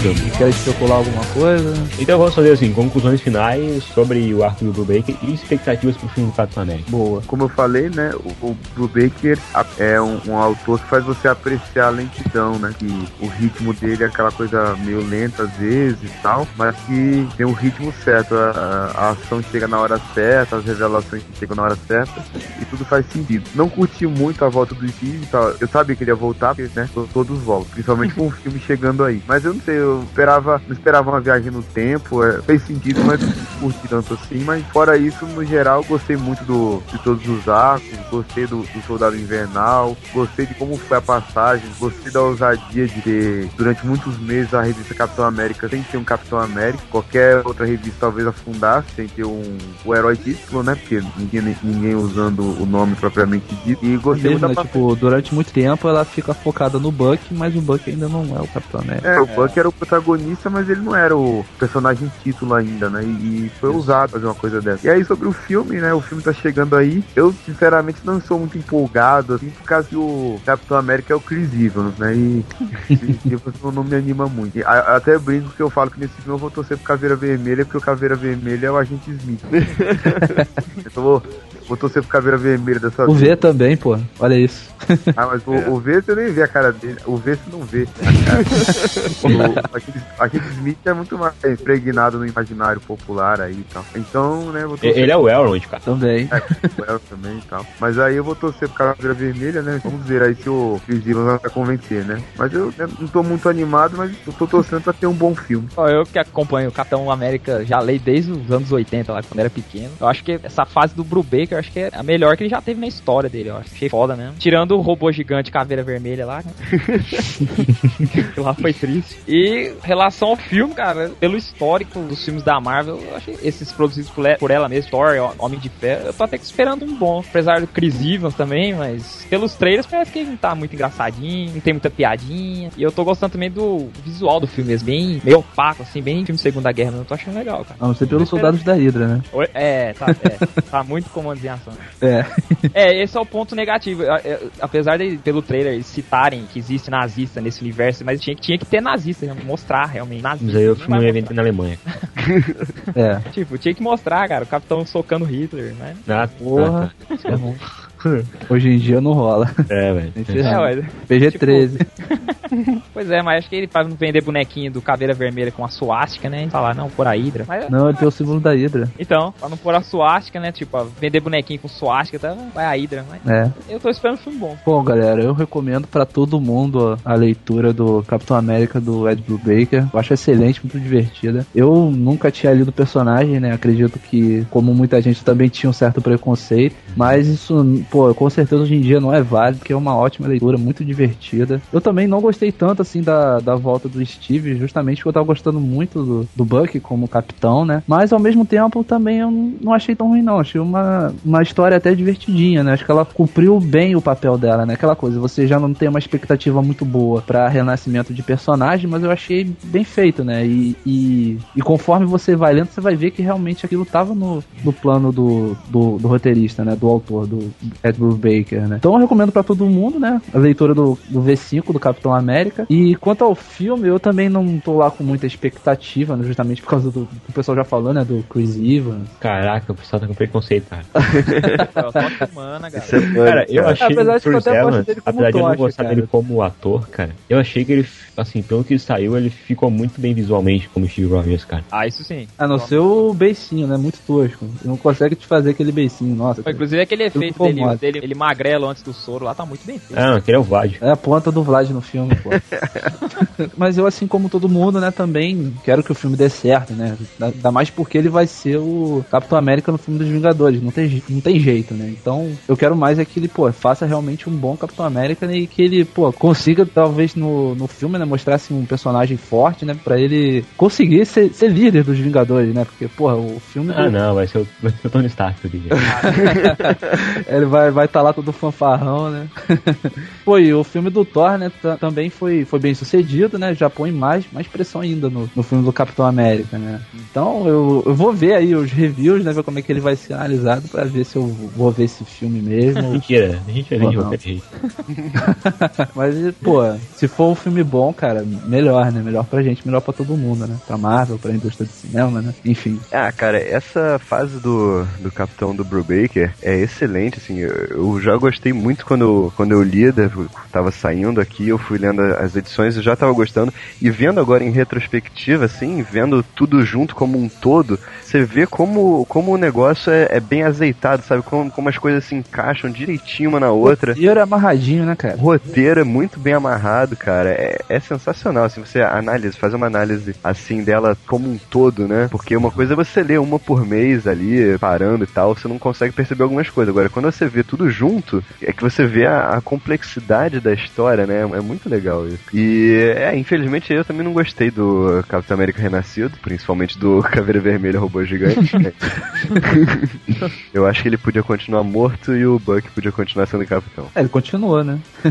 C: filme?
E: Quer especular alguma coisa?
C: Então vamos fazer assim, conclusões finais sobre o arco do Brubaker e expectativas pro filme do Capitão América.
E: Boa.
F: Como eu falei, né, o, o Brubaker a- é um, um autor que faz você apreciar a lentidão, né, que o ritmo dele é aquela coisa meio lenta às vezes e tal, mas que tem o ritmo certo, a, a- ação chega na hora certa, as revelações chegam na hora certa e tudo faz sentido. Não curti muito a volta do Steve, e tal. eu sabia que ele ia voltar, porque, né, to- todos voltam, principalmente com o filme chegando aí, mas eu não sei, eu esperava, não esperava uma viagem no tempo, é, fez sentido, mas não curti tanto assim, mas fora isso, no geral, gostei muito do, de todos os arcos, gostei do, do Soldado Invernal, gostei de como foi a passagem, gostei da ousadia de ter, durante muitos meses, a revista Capitão América sem ter um Capitão América, qualquer outra revista talvez afundasse sem ter um, o herói título, né, porque ninguém, ninguém usando o nome propriamente dito, e gostei
E: Mesmo,
F: muito
E: né, tipo, durante muito tempo ela fica focada no Buck, mas o Buck ainda não é o Capitão América.
F: É, o Buck era o protagonista, mas ele não era o personagem título ainda, né? E, e foi usado fazer uma coisa dessa. E aí, sobre o filme, né? O filme tá chegando aí. Eu, sinceramente, não estou muito empolgado, assim, por causa que o Capitão América é o Chris Evans, né? E Evans não, não me anima muito. E a- até brinco que eu falo que nesse filme eu vou torcer pro Caveira Vermelha, porque o Caveira Vermelha é o agente Smith. então vou, vou torcer pro Caveira Vermelha dessa
E: O
F: vez.
E: V também, pô. Olha isso.
F: Ah, mas o, o V você nem vê a cara dele. O V você não vê o, aquele, aquele Smith é muito mais impregnado no imaginário popular aí e tal. Então, né, vou torcer
C: Ele é o Elrond, cara.
E: Também.
F: pro Elf também e tal. Mas aí eu vou torcer pro Caveira Vermelha, né? Vamos ver aí se o Chris Evans vai convencer, né? Mas eu né, não tô muito animado, mas eu tô torcendo pra ter um bom filme.
G: Ó, Eu que acompanho o Capitão América já leio desde os anos 80, lá quando era pequeno. Eu acho que essa fase do Brubaker, acho que é a melhor que ele já teve na história dele, eu acho. Achei foda mesmo. Tirando o robô gigante caveira vermelha lá, né? Lá foi triste. E relação ao filme, cara, pelo histórico dos filmes da Marvel, eu achei esses produzidos por, ela mesma, Thor, Homem de Ferro, eu tô até que esperando um bom. Apesar do Chris Evans também, mas pelos trailers parece que ele não tá muito engraçadinho, não tem muita piadinha. E eu tô gostando também do visual do filme mesmo, bem meio opaco, assim, bem filme Segunda Guerra, mesmo. eu tô achando legal, cara.
E: Não ser pelos soldados da Hydra, né?
G: É, tá, é, tá muito comandos
E: É.
G: É, esse é o ponto negativo. É, é, Apesar de, pelo trailer, eles citarem que existe nazista nesse universo, mas tinha, que- tinha que ter nazista, né? mostrar realmente nazista.
C: Mas aí o filme não ia vender na Alemanha.
E: É.
G: Tipo, tinha que mostrar, cara, o capitão socando Hitler, né?
C: Ah,
E: Porra.
C: tá,
E: É bom. Hoje em dia não rola.
C: É, velho.
G: É, ué.
E: PG-13.
G: Pois é, mas acho que ele pra não vender bonequinho do Caveira Vermelha com a suástica, né? E falar, não, por a Hydra. Mas,
E: Não, ele tem o símbolo da Hydra.
G: Então, pra não pôr a suástica, né? Tipo, ó, vender bonequinho com suástica, tá? vai a Hydra. Mas
E: É.
G: eu tô esperando um filme bom.
E: Bom, galera, eu recomendo pra todo mundo a leitura do Capitão América do Ed Brubaker. Eu acho excelente, muito divertida. Eu nunca tinha lido o personagem, né? Acredito que, como muita gente, também tinha um certo preconceito. Mas isso, pô, com certeza hoje em dia não é válido, porque é uma ótima leitura, muito divertida. Eu também não gostei tanto, assim, da, da volta do Steve, justamente porque eu tava gostando muito do, do Buck como capitão, né? Mas ao mesmo tempo também eu não- achei tão ruim, não. Achei uma, uma história até divertidinha, né? Acho que ela cumpriu bem o papel dela, né? Aquela coisa, você já não tem uma expectativa muito boa pra renascimento de personagem, mas eu achei bem feito, né? E, e, e conforme você vai lendo, você vai ver que realmente aquilo tava no, no plano do, do, do roteirista, né? Do autor, do Ed Brubaker, né? Então eu recomendo pra todo mundo, né? A leitura do, do V5 do Capitão América. E quanto ao filme, eu também não tô lá com muita expectativa, né? Justamente por causa do, do que o pessoal já falou, né? Do Chris Evans.
C: Caraca, o pessoal tá com preconceito, cara.
G: Eu tô humana,
D: Isso é
G: galera.
C: Cara, eu achei
E: Apesar
C: o
E: de que eu
C: Chris
E: até gosto
C: Evans,
E: dele como
C: apesar de eu não gostar
E: cara.
C: dele como ator, cara, eu achei que ele, assim, pelo que saiu, ele ficou muito bem visualmente como Steve Rogers, cara.
G: Ah, isso sim.
E: A não ser o beicinho, né? Muito tosco. Não consegue te fazer aquele beicinho, nossa.
G: Inclusive aquele efeito dele,
E: mole.
G: dele, ele magrelo antes do soro lá tá muito bem feito.
C: Ah, aquele é o Vlad.
E: É a ponta do Vlad no filme, pô. Mas eu, assim como todo mundo, né, também quero que o filme dê certo, né? Ainda mais porque ele vai ser o Capitão América no filme dos Vingadores. Não tem, não tem jeito, né? Então, eu quero mais é que ele, pô, faça realmente um bom Capitão América né, e que ele, pô, consiga, talvez, no, no filme, né, mostrar assim, um personagem forte, né? Pra ele conseguir ser, ser líder dos Vingadores, né? Porque, pô, o filme.
C: Ah, não, vai ser o, vai ser o Tony Stark, eu diria.
E: Ele vai vai estar lá todo fanfarrão, né? E o filme do Thor, né, ta- também foi, foi bem sucedido, né? Já põe mais, mais pressão ainda no, no filme do Capitão América, né? Então eu, eu vou ver aí os reviews, né? Ver como é que ele vai ser analisado pra ver se eu vou ver esse filme mesmo.
C: Mentira, a gente vai ver de
E: Não.
C: qualquer jeito.
E: Mas, pô, se for um filme bom, cara, melhor, né? Melhor pra gente, melhor pra todo mundo, né? Pra Marvel, pra indústria do cinema, né? Enfim.
D: Ah, cara, essa fase do, do Capitão do Brubaker é excelente, assim, eu, já gostei muito quando, eu- quando eu li, tava saindo aqui, eu fui lendo as edições, eu já tava gostando, e vendo agora em retrospectiva, assim, vendo tudo junto como um todo, você vê como, como o negócio é, é bem azeitado, sabe, como, como as coisas se encaixam direitinho uma na outra.
E: E era amarradinho, né, cara?
D: O roteiro é muito bem amarrado, cara. É, é sensacional, assim, você analisa, fazer uma análise assim dela como um todo, né? Porque uma coisa é você ler uma por mês ali, parando e tal, você não consegue perceber algumas coisas. Agora, quando você vê tudo junto, é que você vê a, a complexidade da história, né? É muito legal isso. E, é, infelizmente eu também não gostei do Capitão América Renascido, principalmente do Caveira Vermelha Robô Gigante. né? eu acho que ele podia continuar morto e o Buck podia continuar sendo capitão.
E: É, ele continuou, né?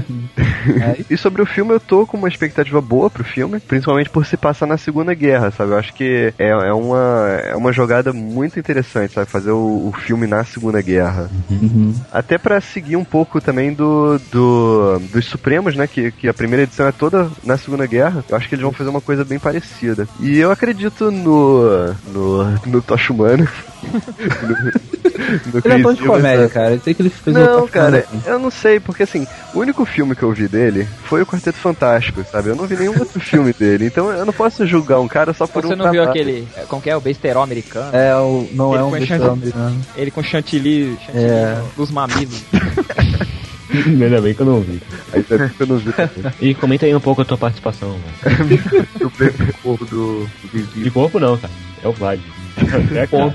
E: É,
D: E sobre o filme, eu tô com uma expectativa boa pro filme, principalmente por se passar na Segunda Guerra, sabe? Eu acho que é, é, uma, é uma jogada muito interessante, sabe? Fazer o, o filme na Segunda Guerra.
E: uhum.
D: Até pra seguir um pouco também do, do dos Supremos, né? Que, que a primeira edição é toda na Segunda Guerra. Eu acho que eles vão fazer uma coisa bem parecida. E eu acredito no. no. no Tocha. No, no
E: Ele é ator de comédia,
D: Evans,
E: cara. Eu sei que ele fez
D: não, cara,
E: coisa.
D: eu não sei, porque assim, o único filme que eu vi dele foi o Quarteto Fantástico, sabe? Eu não vi nenhum outro filme dele, então eu não posso julgar um cara só por
G: Você
D: um
G: não viu aquele. Como que é? O besterol americano?
E: É, o, não
G: Ele
E: é um
G: foi
E: besteirão americano.
G: Ele com chantilly, chantilly
E: É.
G: dos mamilos.
C: Ainda bem que eu não vi.
D: Aí tá eu não vi também.
C: E comenta aí um pouco a tua participação, velho.
F: Do corpo do.
C: De corpo não, cara. É o Vlad. É, cara.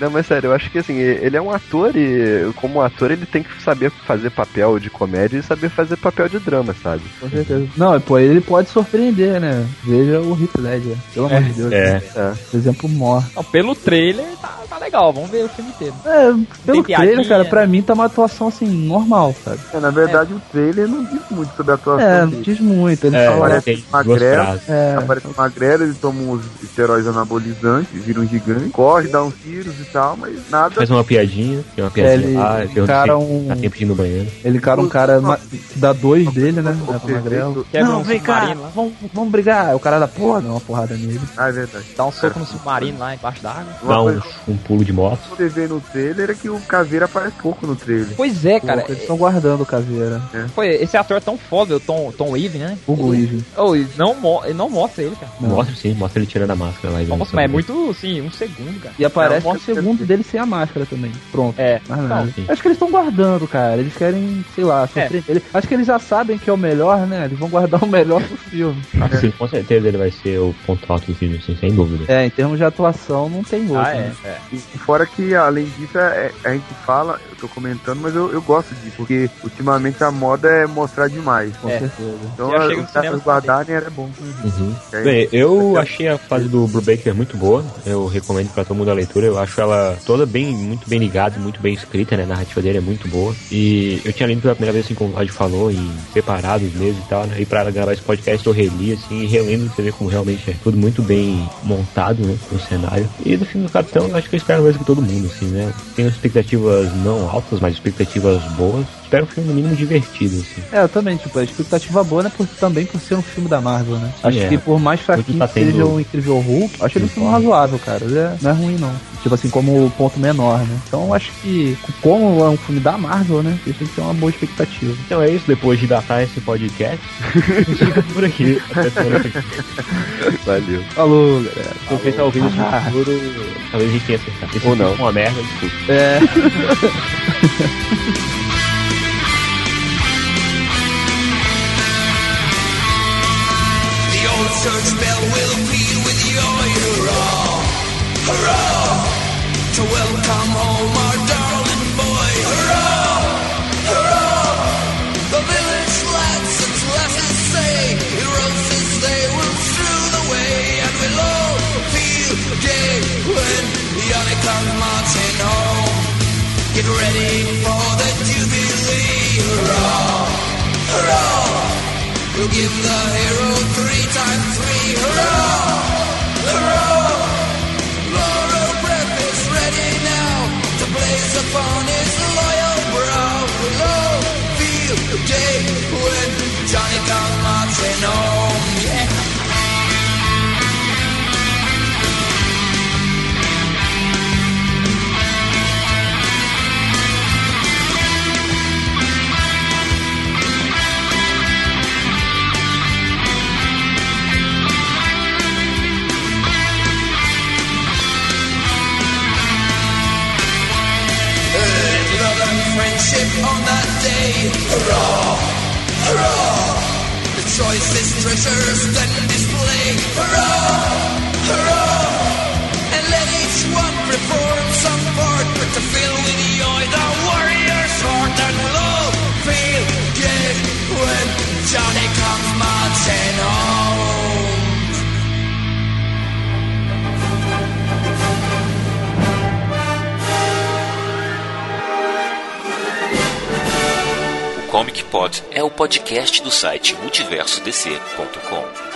D: Não, mas sério, eu acho que assim, ele é um ator e como ator ele tem que saber fazer papel de comédia e saber fazer papel de drama, sabe?
E: Com certeza. Não, pô, ele pode surpreender, né? Veja o Heath Ledger. Pelo amor de Deus.
C: É.
D: É.
E: Exemplo mor.
G: Pelo trailer tá, tá legal, vamos ver o filme inteiro.
E: É, pelo
G: Tem
E: trailer,
G: piadinha,
E: cara,
G: né?
E: pra mim tá uma atuação assim, normal, sabe?
F: É, na verdade, o trailer não diz muito sobre a atuação
E: É, não diz muito. Ele
C: É,
E: fala.
F: parece
C: tem duas
F: magrelo.
E: É,
F: Aparece um magrelo, ele toma uns esteróides anabolizantes, vira um gigante, corre, dá uns tiros e tal, mas nada.
C: Faz uma piadinha, tem uma
E: é,
C: piadinha
E: ele
C: lá,
E: encara
C: se
E: um.
C: dá tempo de ir no banheiro.
E: Ele encara um cara que dá dois dele, né? Magrelo.
G: Quebra
E: Não,
G: um
E: vem cá,
G: submarino lá.
E: vamos, vamos brigar. O cara dá porra, dá uma porrada nele.
F: Ah, é verdade.
G: Dá um soco no submarino lá embaixo d'água.
C: Dá
F: Uma
C: um, um pulo de moto.
F: que você vê no trailer é que o Caveira aparece pouco no trailer.
G: Pois é, cara.
E: Pô, eles estão guardando o caveira.
G: Pô, esse ator é tão foda, o Tom, Tom Weaving, né?
E: Hugo
G: ele,
E: Weaving.
G: oh, não, mo- ele não mostra ele, cara.
E: Não.
C: Mostra sim, mostra ele tirando a máscara lá. e
G: Nossa, mas é muito, assim, um segundo, cara.
E: E aparece
F: Não,
E: um segundo dele sem a máscara também. Pronto.
G: É.
E: Mais
G: Não,
E: nada. Acho que eles estão guardando, cara. Eles querem, sei lá, surpreender. Ele- Acho que eles já sabem que é o melhor, né? Eles vão guardar o melhor pro filme.
C: Ah, sim, com certeza ele vai ser o ponto alto do filme, assim, sem dúvida.
E: É, em termos de atuação, não tem outro.
G: Ah, é,
E: né?
G: é.
F: E e fora que, além disso, é- é- a gente fala, eu tô comentando, mas eu, eu gosto disso, porque ultimamente a moda é mostrar demais.
E: Com
G: É.
E: certeza.
F: Então, os caras guardarem era bom.
C: Uhum.
F: Aí-
C: Bem, eu achei a fase do Brubaker muito boa. Eu recomendo pra todo mundo a leitura. Eu acho ela toda bem, muito bem ligada, muito bem escrita, né? A narrativa dele é muito boa. E eu tinha lido pela primeira vez, assim, como o Vlad falou, em separados mesmo e tal, né? E pra gravar esse podcast eu reli, assim, e relendo, você como realmente é tudo muito bem montado, né? O cenário. E do filme do Capitão, eu acho que eu espero mais que todo mundo, assim, né? Tenho expectativas não altas, mas expectativas boas. Espero um filme no mínimo divertido, assim.
E: É, eu também, tipo, a expectativa boa, né? Por, também por ser um filme da Marvel, né? Acho
C: é.
E: que por mais fraquinho
C: tá
E: que seja
C: tendo-
E: o Incrível Hulk, acho ele um filme razoável, cara. Ele é- não é ruim, não. Tipo assim, como ponto menor, né? Então acho que, como é um filme da Marvel, né? Isso tem que ter uma boa expectativa.
C: Então é isso, depois de datar esse podcast, fica por aqui. Até semana que vem.
D: Valeu.
E: Falou, galera.
C: Se você tá ouvindo isso
E: Ah.
C: no futuro, talvez a gente tenha acertado.
D: Ou não.
C: é uma merda, desculpa.
E: É.
B: church bell will peal with your hurrah, hurrah, to welcome home our darling boy, hurrah, hurrah. The village lads and lasses say, roses they will strew the way, and we'll all feel gay when Yannick comes marching home. Get ready for the jubilee, hurrah, hurrah. We'll give the hero three times three. Hurrah! Hurrah! Laurel breath is ready now to blaze upon his loyal brow. Hello, feel day when Johnny comes marching home. Yeah. Friendship on that day. Hurrah! Hurrah! The choicest treasures then display. Hurrah! Hurrah! And let each one perform some part, but to fill with joy the warrior's heart and love. Feel gay when Johnny comes marching home.
A: Comic Pod é o podcast do site multiversodc.com.